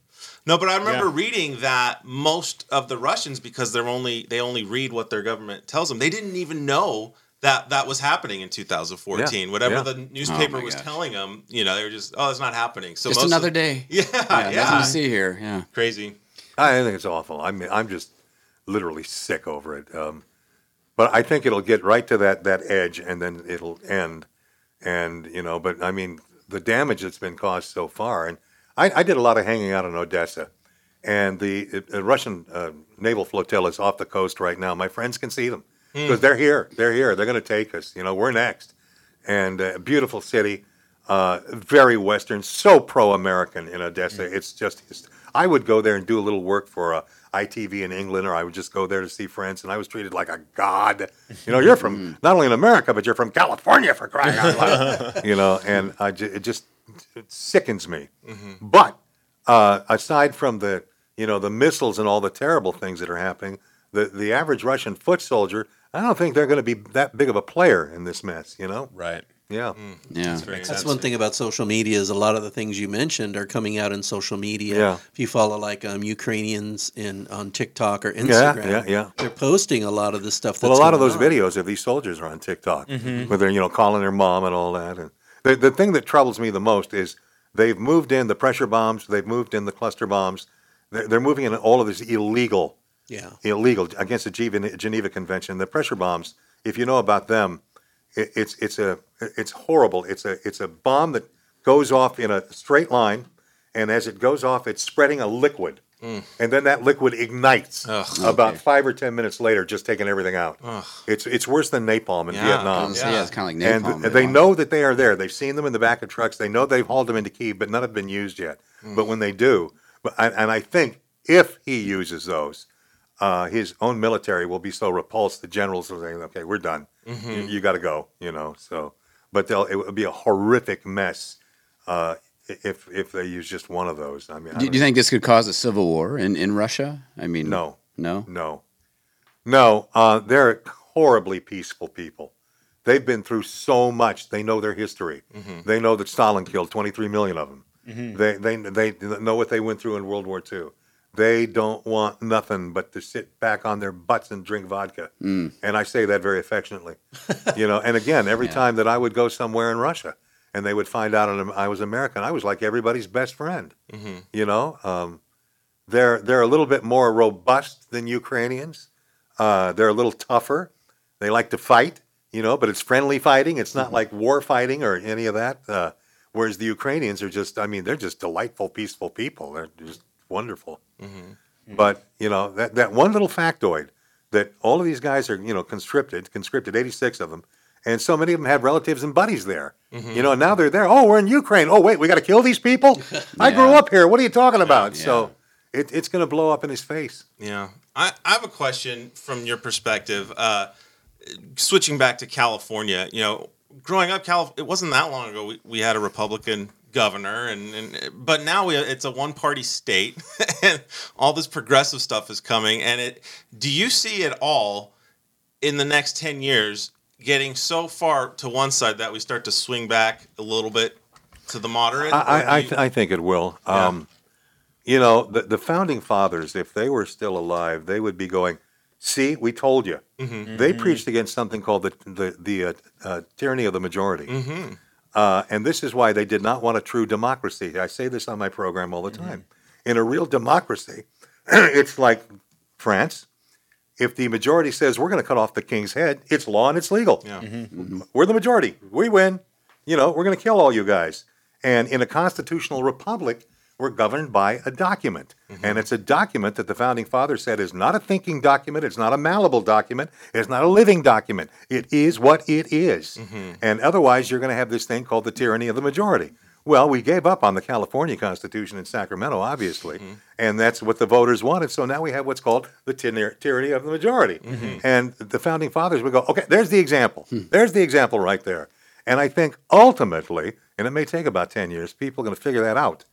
No, but I remember Yeah. reading that most of the Russians, because they're only they only read what their government tells them, they didn't even know that that was happening in 2014. Yeah, Whatever yeah. the newspaper Oh was gosh. telling them, you know, they were just, oh, it's not happening. So Just most another of, day. Yeah, Yeah, yeah, nothing to see here. Yeah. crazy. I think it's awful. I'm I'm just literally sick over it. Um, but I think it'll get right to that that edge, and then it'll end. And you know, but I mean, the damage that's been caused so far, and I, I did a lot of hanging out in Odessa, and the uh, Russian uh, naval flotilla is off the coast right now. My friends can see them because they're here. They're here. They're going to take us. You know, we're next. And uh, beautiful city, uh, very Western, so pro-American in Odessa. It's just, I would go there and do a little work for a, ITV in England, or I would just go there to see friends, and I was treated like a god. You know, you're from not only in America, but you're from California for crying out loud. you know, and I it just it sickens me. But uh, aside from the you know the missiles and all the terrible things that are happening, the the average Russian foot soldier, I don't think they're going to be that big of a player in this mess. You know, Right. yeah. Yeah. Very That's one thing about social media is a lot of the things you mentioned are coming out in social media. Yeah. If you follow like um, Ukrainians in on TikTok or Instagram, yeah, yeah. yeah. they're posting a lot of the stuff. That's Well, a lot of those on. videos of these soldiers are on TikTok, where they're you know calling their mom and all that. And the the thing that troubles me the most is they've moved in the pressure bombs, they've moved in the cluster bombs, they're, they're moving in all of this illegal, Yeah. illegal against the Geneva, Geneva Convention. The pressure bombs, if you know about them, it, it's it's a it's horrible. It's a it's a bomb that goes off in a straight line, and as it goes off, it's spreading a liquid. And then that liquid ignites Ugh. about Okay. five or ten minutes later, just taking everything out. Ugh. It's it's worse than napalm in Yeah, Vietnam. Yeah, Yeah. it's kind of like napalm. And napalm. they know that they are there. They've seen them in the back of trucks. They know they've hauled them into Kiev, but none have been used yet. But when they do, but and, and I think if he uses those, uh, his own military will be so repulsed. The generals will say, "Okay, we're done. You, you got to go." You know. So, but they'll it would be a horrific mess uh, if if they use just one of those. I mean, Do, don't- you think this could cause a civil war in, in Russia? I mean, no. no. No, no, uh, they're horribly peaceful people. They've been through so much. They know their history. Mm-hmm. They know that Stalin killed 23 million of them. Mm-hmm. They, they, they know what they went through in World War II. They don't want nothing but to sit back on their butts and drink vodka. Mm. And I say that very affectionately. you know, and again, every Yeah. time that I would go somewhere in Russia and they would find out I was American, I was like everybody's best friend. You know, um, they're they're a little bit more robust than Ukrainians. Uh, they're a little tougher. They like to fight, you know, but it's friendly fighting. It's not like war fighting or any of that. Uh, whereas the Ukrainians are just, I mean, they're just delightful, peaceful people. They're just wonderful. But you know that that one little factoid that all of these guys are, you know, conscripted, conscripted, eighty six of them, and so many of them have relatives and buddies there. You know, now they're there. Oh, we're in Ukraine. Oh, wait, we got to kill these people. I grew up here. What are you talking about? Yeah. So it, it's going to blow up in his face. Yeah. I, I have a question from your perspective. Uh, switching back to California, you know, growing up, Calif- it wasn't that long ago we, we had a Republican governor, and, and but now we, it's a one party state, and all this progressive stuff is coming. And it, do you see it all in the next 10 years getting so far to one side that we start to swing back a little bit to the moderate? I, Or I, I, you- th- I think it will. Yeah. Um, you know, the, the founding fathers, if they were still alive, they would be going, "See, we told you." Mhm. They preached against something called the the, the uh, uh, tyranny of the majority, Mhm. uh, and this is why they did not want a true democracy. I say this on my program all the time. In a real democracy, it's like France. If the majority says we're going to cut off the king's head, it's law and it's legal. Yeah. Mm-hmm. Mm-hmm. Mm-hmm. We're the majority. We win. You know, we're going to kill all you guys. And in a constitutional republic, we're governed by a document. And it's a document that the founding fathers said is not a thinking document. It's not a malleable document. It's not a living document. It is what it is. And otherwise, you're going to have this thing called the tyranny of the majority. Well, we gave up on the California Constitution in Sacramento, obviously, mm-hmm. and that's what the voters wanted. So now we have what's called the tyranny tyranny of the majority. Mm-hmm. And the founding fathers would go, okay, there's the example. Hmm. There's the example right there. And I think ultimately, and it may take about 10 years, people are going to figure that out.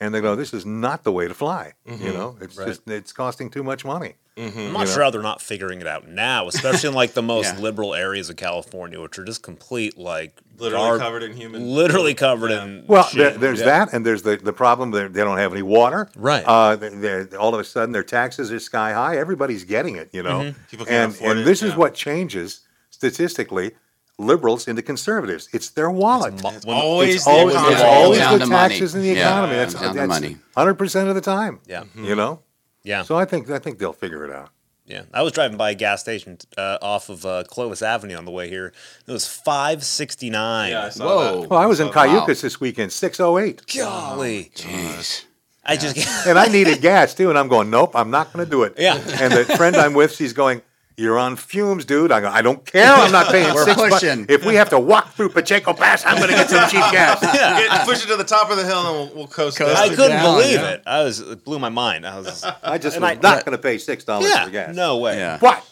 And they go, this is not the way to fly. You mm-hmm. know, it's Right. just, it's costing too much money. Mm-hmm. I'm not You sure how they're not figuring it out now, especially in like the most Yeah. liberal areas of California, which are just complete like Literally gar- covered in human. literally covered Yeah. in. Well, shit. there, there's Yeah. that, and there's the, the problem that they don't have any water. Right. Uh, they- they're- all of a sudden, their taxes are sky high. Everybody's getting it, you know. Mm-hmm. People can't And, afford and it, this is what changes statistically liberals into conservatives. It's their wallet. Mo- It's always it's the always, economy. it's always down the to money. taxes and the Yeah, economy. That's, down to that's money. 100% of the time. Yeah. You know? Yeah. So I think I think they'll figure it out. Yeah, I was driving by a gas station uh, off of uh, Clovis Avenue on the way here. It was five sixty nine. Yeah, I saw Whoa. that. Well, I was in Saw that. Cayucos this weekend, 608. Golly, Jeez. I just and I needed gas too, and I'm going, nope, I'm not going to do it. Yeah. And the friend I'm with, she's going, You're on fumes, dude. I go, I don't care. I'm not paying We're six bucks. pushing. If we have to walk through Pacheco Pass, I'm going to get some cheap gas. Get, push it to the top of the hill and we'll, we'll coast. Coast. I couldn't down, believe yeah. it. I was it blew my mind. I was I just was I- not going to pay six dollars yeah, for gas. no way. Yeah. But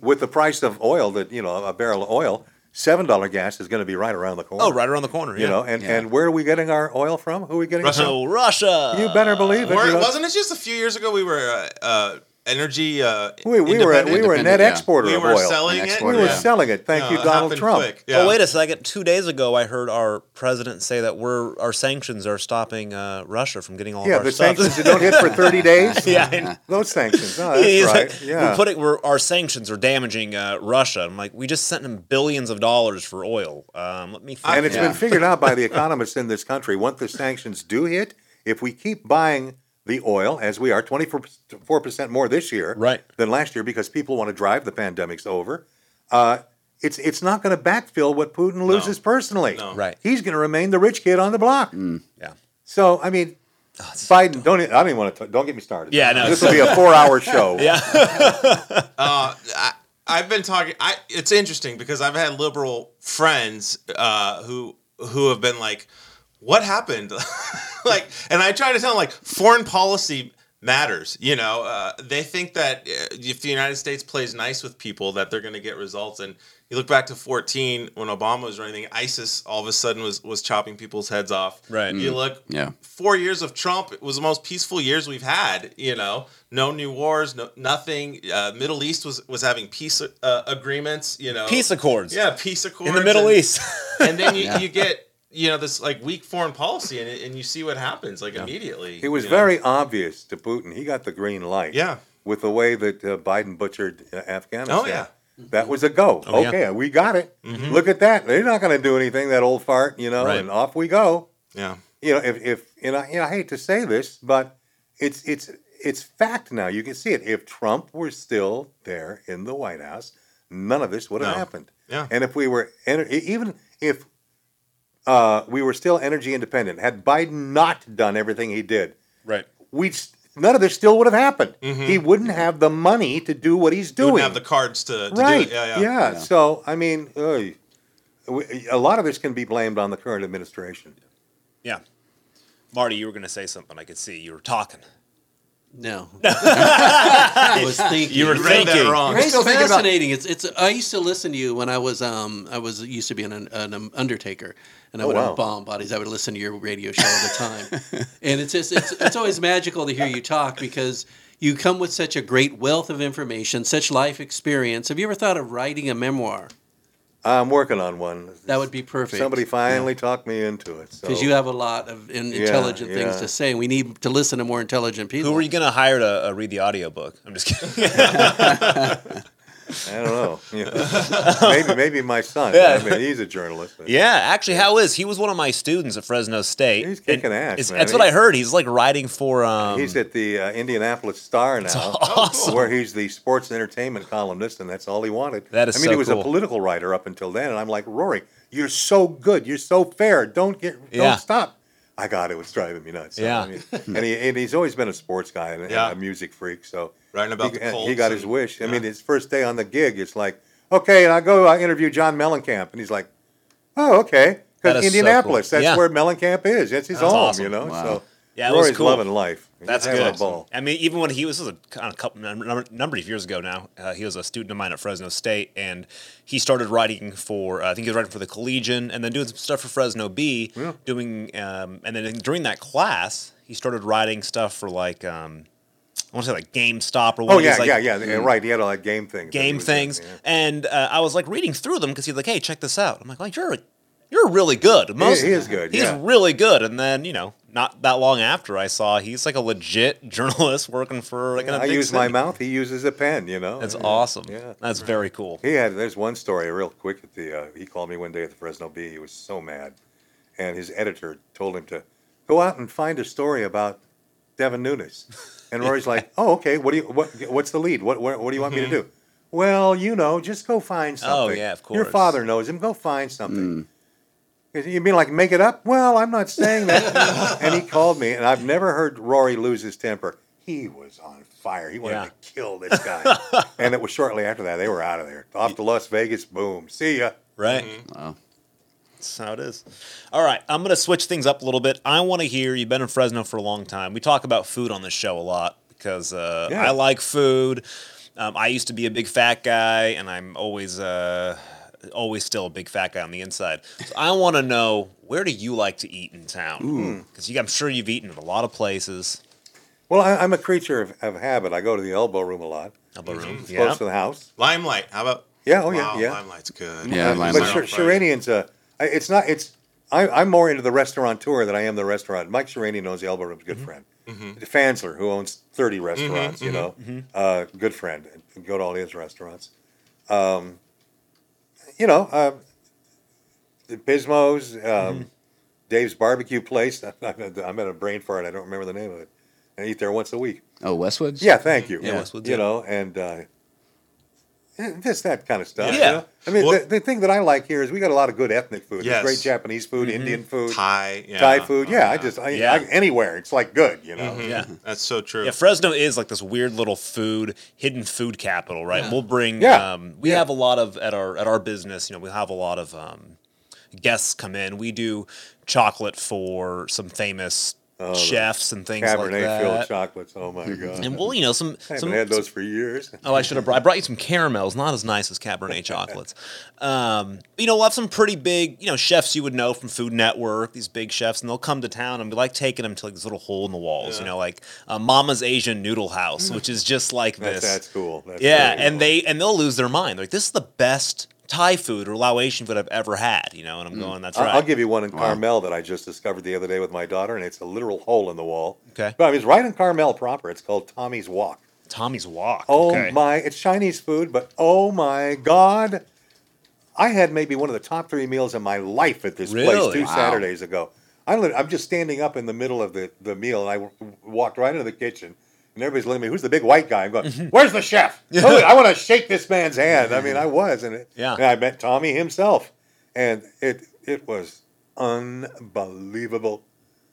with the price of oil, that you know, a barrel of oil, seven dollar gas is going to be right around the corner. Oh, right around the corner. You know, and, Yeah. and where are we getting our oil from? Who are we getting it Russia. from? So Russia. You better believe it. Weren't- you know. wasn't it just a few years ago we were uh, uh, energy? Uh, we, we were a, we were a net Independent, yeah. exporter we of were oil. selling An it. we were yeah. selling it. Thank Yeah, you, Donald Trump. quick. Yeah. Oh, wait a second. Two days ago, I heard our president say that we're our sanctions are stopping uh, Russia from getting all Yeah, of our the stuff. sanctions that don't hit for thirty days. yeah, Those sanctions. Oh, that's right. like, Yeah. We're putting we're, our sanctions are damaging uh, Russia. I'm like, we just sent them billions of dollars for oil. Um, let me. Think. and it's Yeah. been figured out by the economists in this country. Once the sanctions do hit, if we keep buying the oil as we are, twenty four percent more this year Right. than last year, because people want to drive the pandemic's over. Uh, it's it's not going to backfill what Putin loses personally. No. Right. He's going to remain the rich kid on the block. yeah. So I mean, Biden. Don't e- I don't even want to. Don't get me started. Yeah, no. This will be a four hour show. Yeah. Uh, I, I've been talking. I it's interesting because I've had liberal friends uh, who who have been like, "What happened?" like, and I try to tell them like, foreign policy matters. You know, uh, they think that uh, if the United States plays nice with people, that they're going to get results. And you look back to 14 when Obama was running, ISIS all of a sudden was was chopping people's heads off. Right. You look Yeah. four years of Trump it was the most peaceful years we've had. You know, no new wars, no nothing. Uh, Middle East was was having peace uh, agreements. You know, Peace accords. Yeah, peace accords In the Middle and, East. and then you, Yeah. you get you know this like weak foreign policy, and, and you see what happens like immediately. It was you know? very obvious to Putin. He got the green light. yeah. With the way that uh, Biden butchered uh, Afghanistan. Oh, yeah. That was a go. Oh, yeah. okay, we got it. Mhm. Look at that. They're not going to do anything. That old fart, you know, Right. and off we go. Yeah. You know, if if and I, you know, I hate to say this, but it's it's it's fact now. You can see it. If Trump were still there in the White House, none of this would have No. happened. Yeah. And if we were even if uh, we were still energy independent, had Biden not done everything he did, right. we none of this still would have happened. Mhm. He wouldn't have the money to do what he's You doing. wouldn't have the cards to, to right? do it. Yeah, yeah. Yeah, Yeah. So I mean, oy. We- a lot of this can be blamed on the current administration. Yeah. Marty, you were going to say something. I could see you were talking. No. I was thinking. You were You read that thinking. wrong. It's still thinking about- fascinating. It's it's. I used to listen to you when I was um I was used to be an, an undertaker, and I Oh, would wow. have bomb bodies. I would listen to your radio show all the time, and it's just it's it's always magical to hear you talk because you come with such a great wealth of information, such life experience. Have you ever thought of writing a memoir? I'm working on one. That would be perfect. Somebody finally talked me into it. So. because you have a lot of in, Yeah, intelligent things yeah. to say. We need to listen to more intelligent people. Who are you going to hire to uh, read the audiobook? I'm just kidding. I don't know. Yeah. maybe maybe my son. Yeah. I mean, he's a journalist. yeah, actually, how is he was one of my students at Fresno State. He's kicking And ass. That's what I heard. He's like writing for. Um, He's at the uh, Indianapolis Star now, awesome. where he's the sports and entertainment columnist, and that's all he wanted. That is I mean, so he was cool. a political writer up until then, and I'm like, Rory, you're so good, you're so fair. Don't get, don't Yeah. stop. I got it. Was driving me nuts. So, Yeah. I mean, and he and he's always been a sports guy and, and Yeah. a music freak. So Writing about he, the and Colts. he got his and- wish. I mean, his first day on the gig, it's like, okay, and I go I interview John Mellencamp, and he's like, oh, okay, because is so Indianapolis, cool. that's Yeah. where Mellencamp is. That's his That's home, awesome. you know. Wow. So Yeah, it was Rory's cool. loving life. He's That's having good. a ball. I mean, even when he was this was a, kind of couple number, number of years ago now, uh, he was a student of mine at Fresno State, and he started writing for uh, I think he was writing for the Collegian, and then doing some stuff for Fresno Bee. Yeah. Doing, um, and then during that class, he started writing stuff for like um, I want to say like GameSpot or one Oh of yeah, these, like, yeah, yeah, yeah. Right. He had all that game things. game was doing, things, yeah. and uh, I was like reading through them because he's like, "Hey, check this out." I'm like, "Well, you're you're really good." Most, he is good, He's yeah. really good. And then you know, not that long after, I saw he's like a legit journalist working for like a I use my mouth. He uses a pen. You know. That's Yeah. awesome. Yeah. That's very cool. He had. There's one story, real quick. At the uh, he called me one day at the Fresno Bee. He was so mad, and his editor told him to go out and find a story about Devin Nunes. And Rory's like, "Oh, okay. What do you? What? What's the lead? What? What, what do you want me to mm-hmm. do?" Well, you know, just go find oh, something. Oh, yeah, of course. Your father knows him. Go find something. Mm. You mean like make it up? Well, I'm not saying that. and he called me, and I've never heard Rory lose his temper. He was on fire. He wanted Yeah. to kill this guy. and it was shortly after that they were out of there. Off to Las Vegas. Boom. See ya. Right. Mm-hmm. Wow. That's how it is. All right, I'm going to switch things up a little bit. I want to hear you've been in Fresno for a long time. We talk about food on this show a lot because uh, Yeah. I like food. Um, I used to be a big fat guy, and I'm always uh, always still a big fat guy on the inside. So I want to know where do you like to eat in town? Because I'm sure you've eaten at a lot of places. Well, I, I'm a creature of, of habit. I go to the elbow room a lot. Elbow room. It's Yeah. close to the house. Limelight. How about? Yeah, oh, yeah, Wow, yeah. Limelight's good. Yeah, Uh, Limelight. But Sh- Sheranian's uh, I- it's not. It's I, I'm more into the restaurateur than I am the restaurant. Mike Sheranian knows the Elbow Room's a good friend. Fansler, who owns 30 restaurants, you know, uh, good friend. Go to all his restaurants. Um, you know, uh, the Pismo's, um, Dave's barbecue place. I'm at a brain fart. I don't remember the name of it. I eat there once a week. Oh, Westwoods. Yeah, thank you. Yeah, Westwood's, you yeah. know, and uh, just that kind of stuff. Yeah. you know? I mean, Well- the, the thing that I like here is we got a lot of good ethnic food. There's Yes. Great Japanese food, Indian food, Thai. Yeah. Thai food. Oh, Yeah, I just I, Yeah. I, anywhere it's like good. You know. Mhm. Yeah. That's so true. Yeah, Fresno is like this weird little food, hidden food capital, right? We'll bring. Yeah. Um, we Yeah. have a lot of at our at our business. You know, we have a lot of um, guests come in. We do chocolate for some famous Oh, chefs and things like that. Cabernet filled chocolates. Oh my god. And well, you know, some I haven't some had those for years. Oh, I should have brought. I brought you some caramels, not as nice as Cabernet chocolates. Um, you know, we'll have some pretty big, you know, chefs you would know from Food Network. These big chefs, and they'll come to town, and we like taking them to like this little hole in the walls. You know, like uh, Mama's Asian Noodle House, which is just like this. that's cool. That's yeah, and cool. they and they'll lose their mind. Like this is the best Thai food or Laotian food I've ever had. You know, and I'm mm. going, that's I'll, right. I'll give you one in Carmel that I just discovered the other day with my daughter, and it's a literal hole in the wall. Okay. But I mean, it's right in Carmel proper. It's called Tommy's Wok. Tommy's Wok. Oh okay. my! It's Chinese food, but oh my God! I had maybe one of the top three meals of my life at this place two Wow. Saturdays ago. I lit- I'm just standing up in the middle of the, the meal, and I w- walked right into the kitchen, and everybody's looking at me. Who's the big white guy? I'm going. Where's the chef? Oh, I want to shake this man's hand. I mean, I was, and, it, Yeah. and I met Tommy himself, and it it was unbelievable.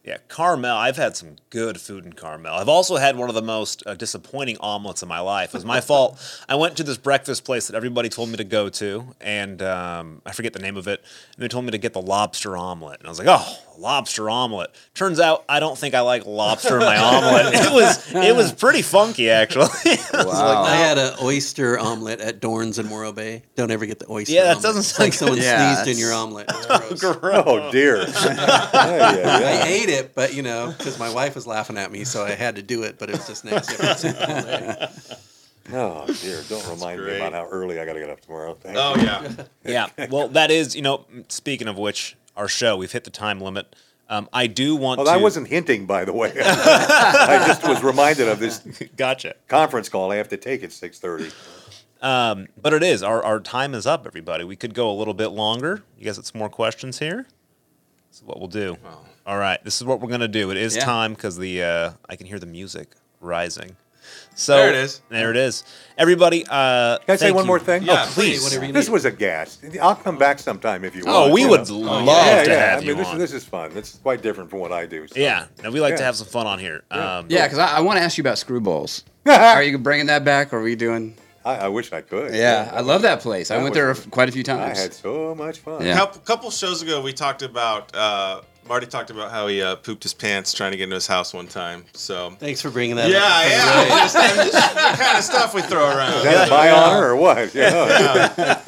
Yeah, Carmel. I've had some good food in Carmel. I've also had one of the most uh, disappointing omelets of my life. It was my fault. I went to this breakfast place that everybody told me to go to, and um, I forget the name of it. And they told me to get the lobster omelet, and I was like, "Oh, lobster omelet." Turns out I don't think I like lobster in my omelet. It was it was pretty funky actually. I Wow. like, I had an oyster omelet at Dorn's in Morro Bay. Don't ever get the oyster. Yeah, that omelet. doesn't sound like sound someone good. Yeah, sneezed in your omelet. It's gross. Oh dear! Yeah, yeah, yeah. I ate it, but you know, because my wife was laughing at me, so I had to do it. But it was just nasty. I could sit all day. Oh dear! Don't remind me about how early I got to get up tomorrow. Thank Oh you. yeah. yeah. Well, that is you know. Speaking of which, our show we've hit the time limit. Um, I do want Well, to. I wasn't hinting, by the way. I just was reminded of this Gotcha. conference call I have to take at six thirty. Um, but it is. Our, our time is up, everybody. We could go a little bit longer. You guys have some more questions here? This is what we'll do. All right. This is what we're going to do. It is Yeah. time because the uh, I can hear the music rising. So There it is. There it is. Everybody, uh, Can I say one you. more thing? Yeah, oh, please. whatever you This was a gas. I'll come back sometime if you want. Oh, we you would know. love yeah, to yeah. have I you this, on. is this is fun. This is quite different from what I do. so. yeah. and we like to have some fun on here. Um, Yeah, because I, I want to ask you about screwballs. Are you bringing that back? Or are we doing? I, I wish I could. Yeah, I love that place. I That went was- there quite a few times. I had so much fun. Yeah. Couple, couple shows ago, we talked about uh, Marty talked about how he uh, pooped his pants trying to get into his house one time. So Thanks for bringing that. yeah, up. yeah, just, just the kind of stuff we throw around. Is that my honor or what? Yeah.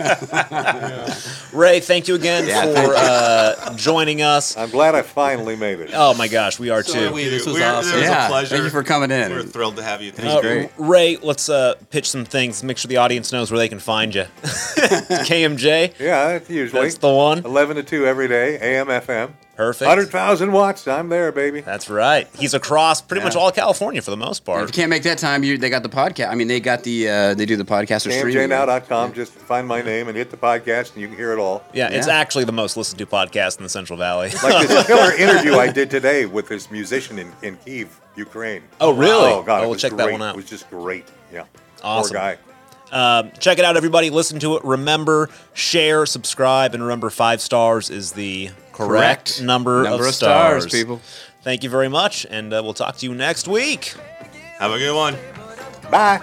Ray, thank you again Yeah, for you. uh, joining us. I'm glad I finally made it. Oh my gosh, we are So too. are we. This was We're- awesome. It was yeah, a pleasure. thank you for coming in. We're thrilled to have you. Thank Uh, great. Ray, let's uh, pitch some things. Make sure the audience knows where they can find you. KMJ, Yeah, that's usually that's the one. 11 to 2 every day, AM, FM. Perfect. 100,000 watts. I'm there, baby. That's right. He's across pretty much all of California for the most part. If you can't make that time, you they got the podcast. I mean, they got the uh, they do the podcast or streaming. KMJNow.com. Just find my name and hit the podcast, and you can hear it all. Yeah, it's actually the most listened to podcast in the Central Valley. Like this killer interview I did today with this musician in, in Kiev, Ukraine. Oh, really? Oh, God. Oh, we'll was check that one out. It was just great. Yeah. Awesome. Poor guy. Um, check it out, everybody. Listen to it. Remember, share, subscribe, and remember, five stars is the correct, Correct. number, Number of of stars, stars. people. Thank you very much, and uh, we'll talk to you next week. Have a good one. Bye.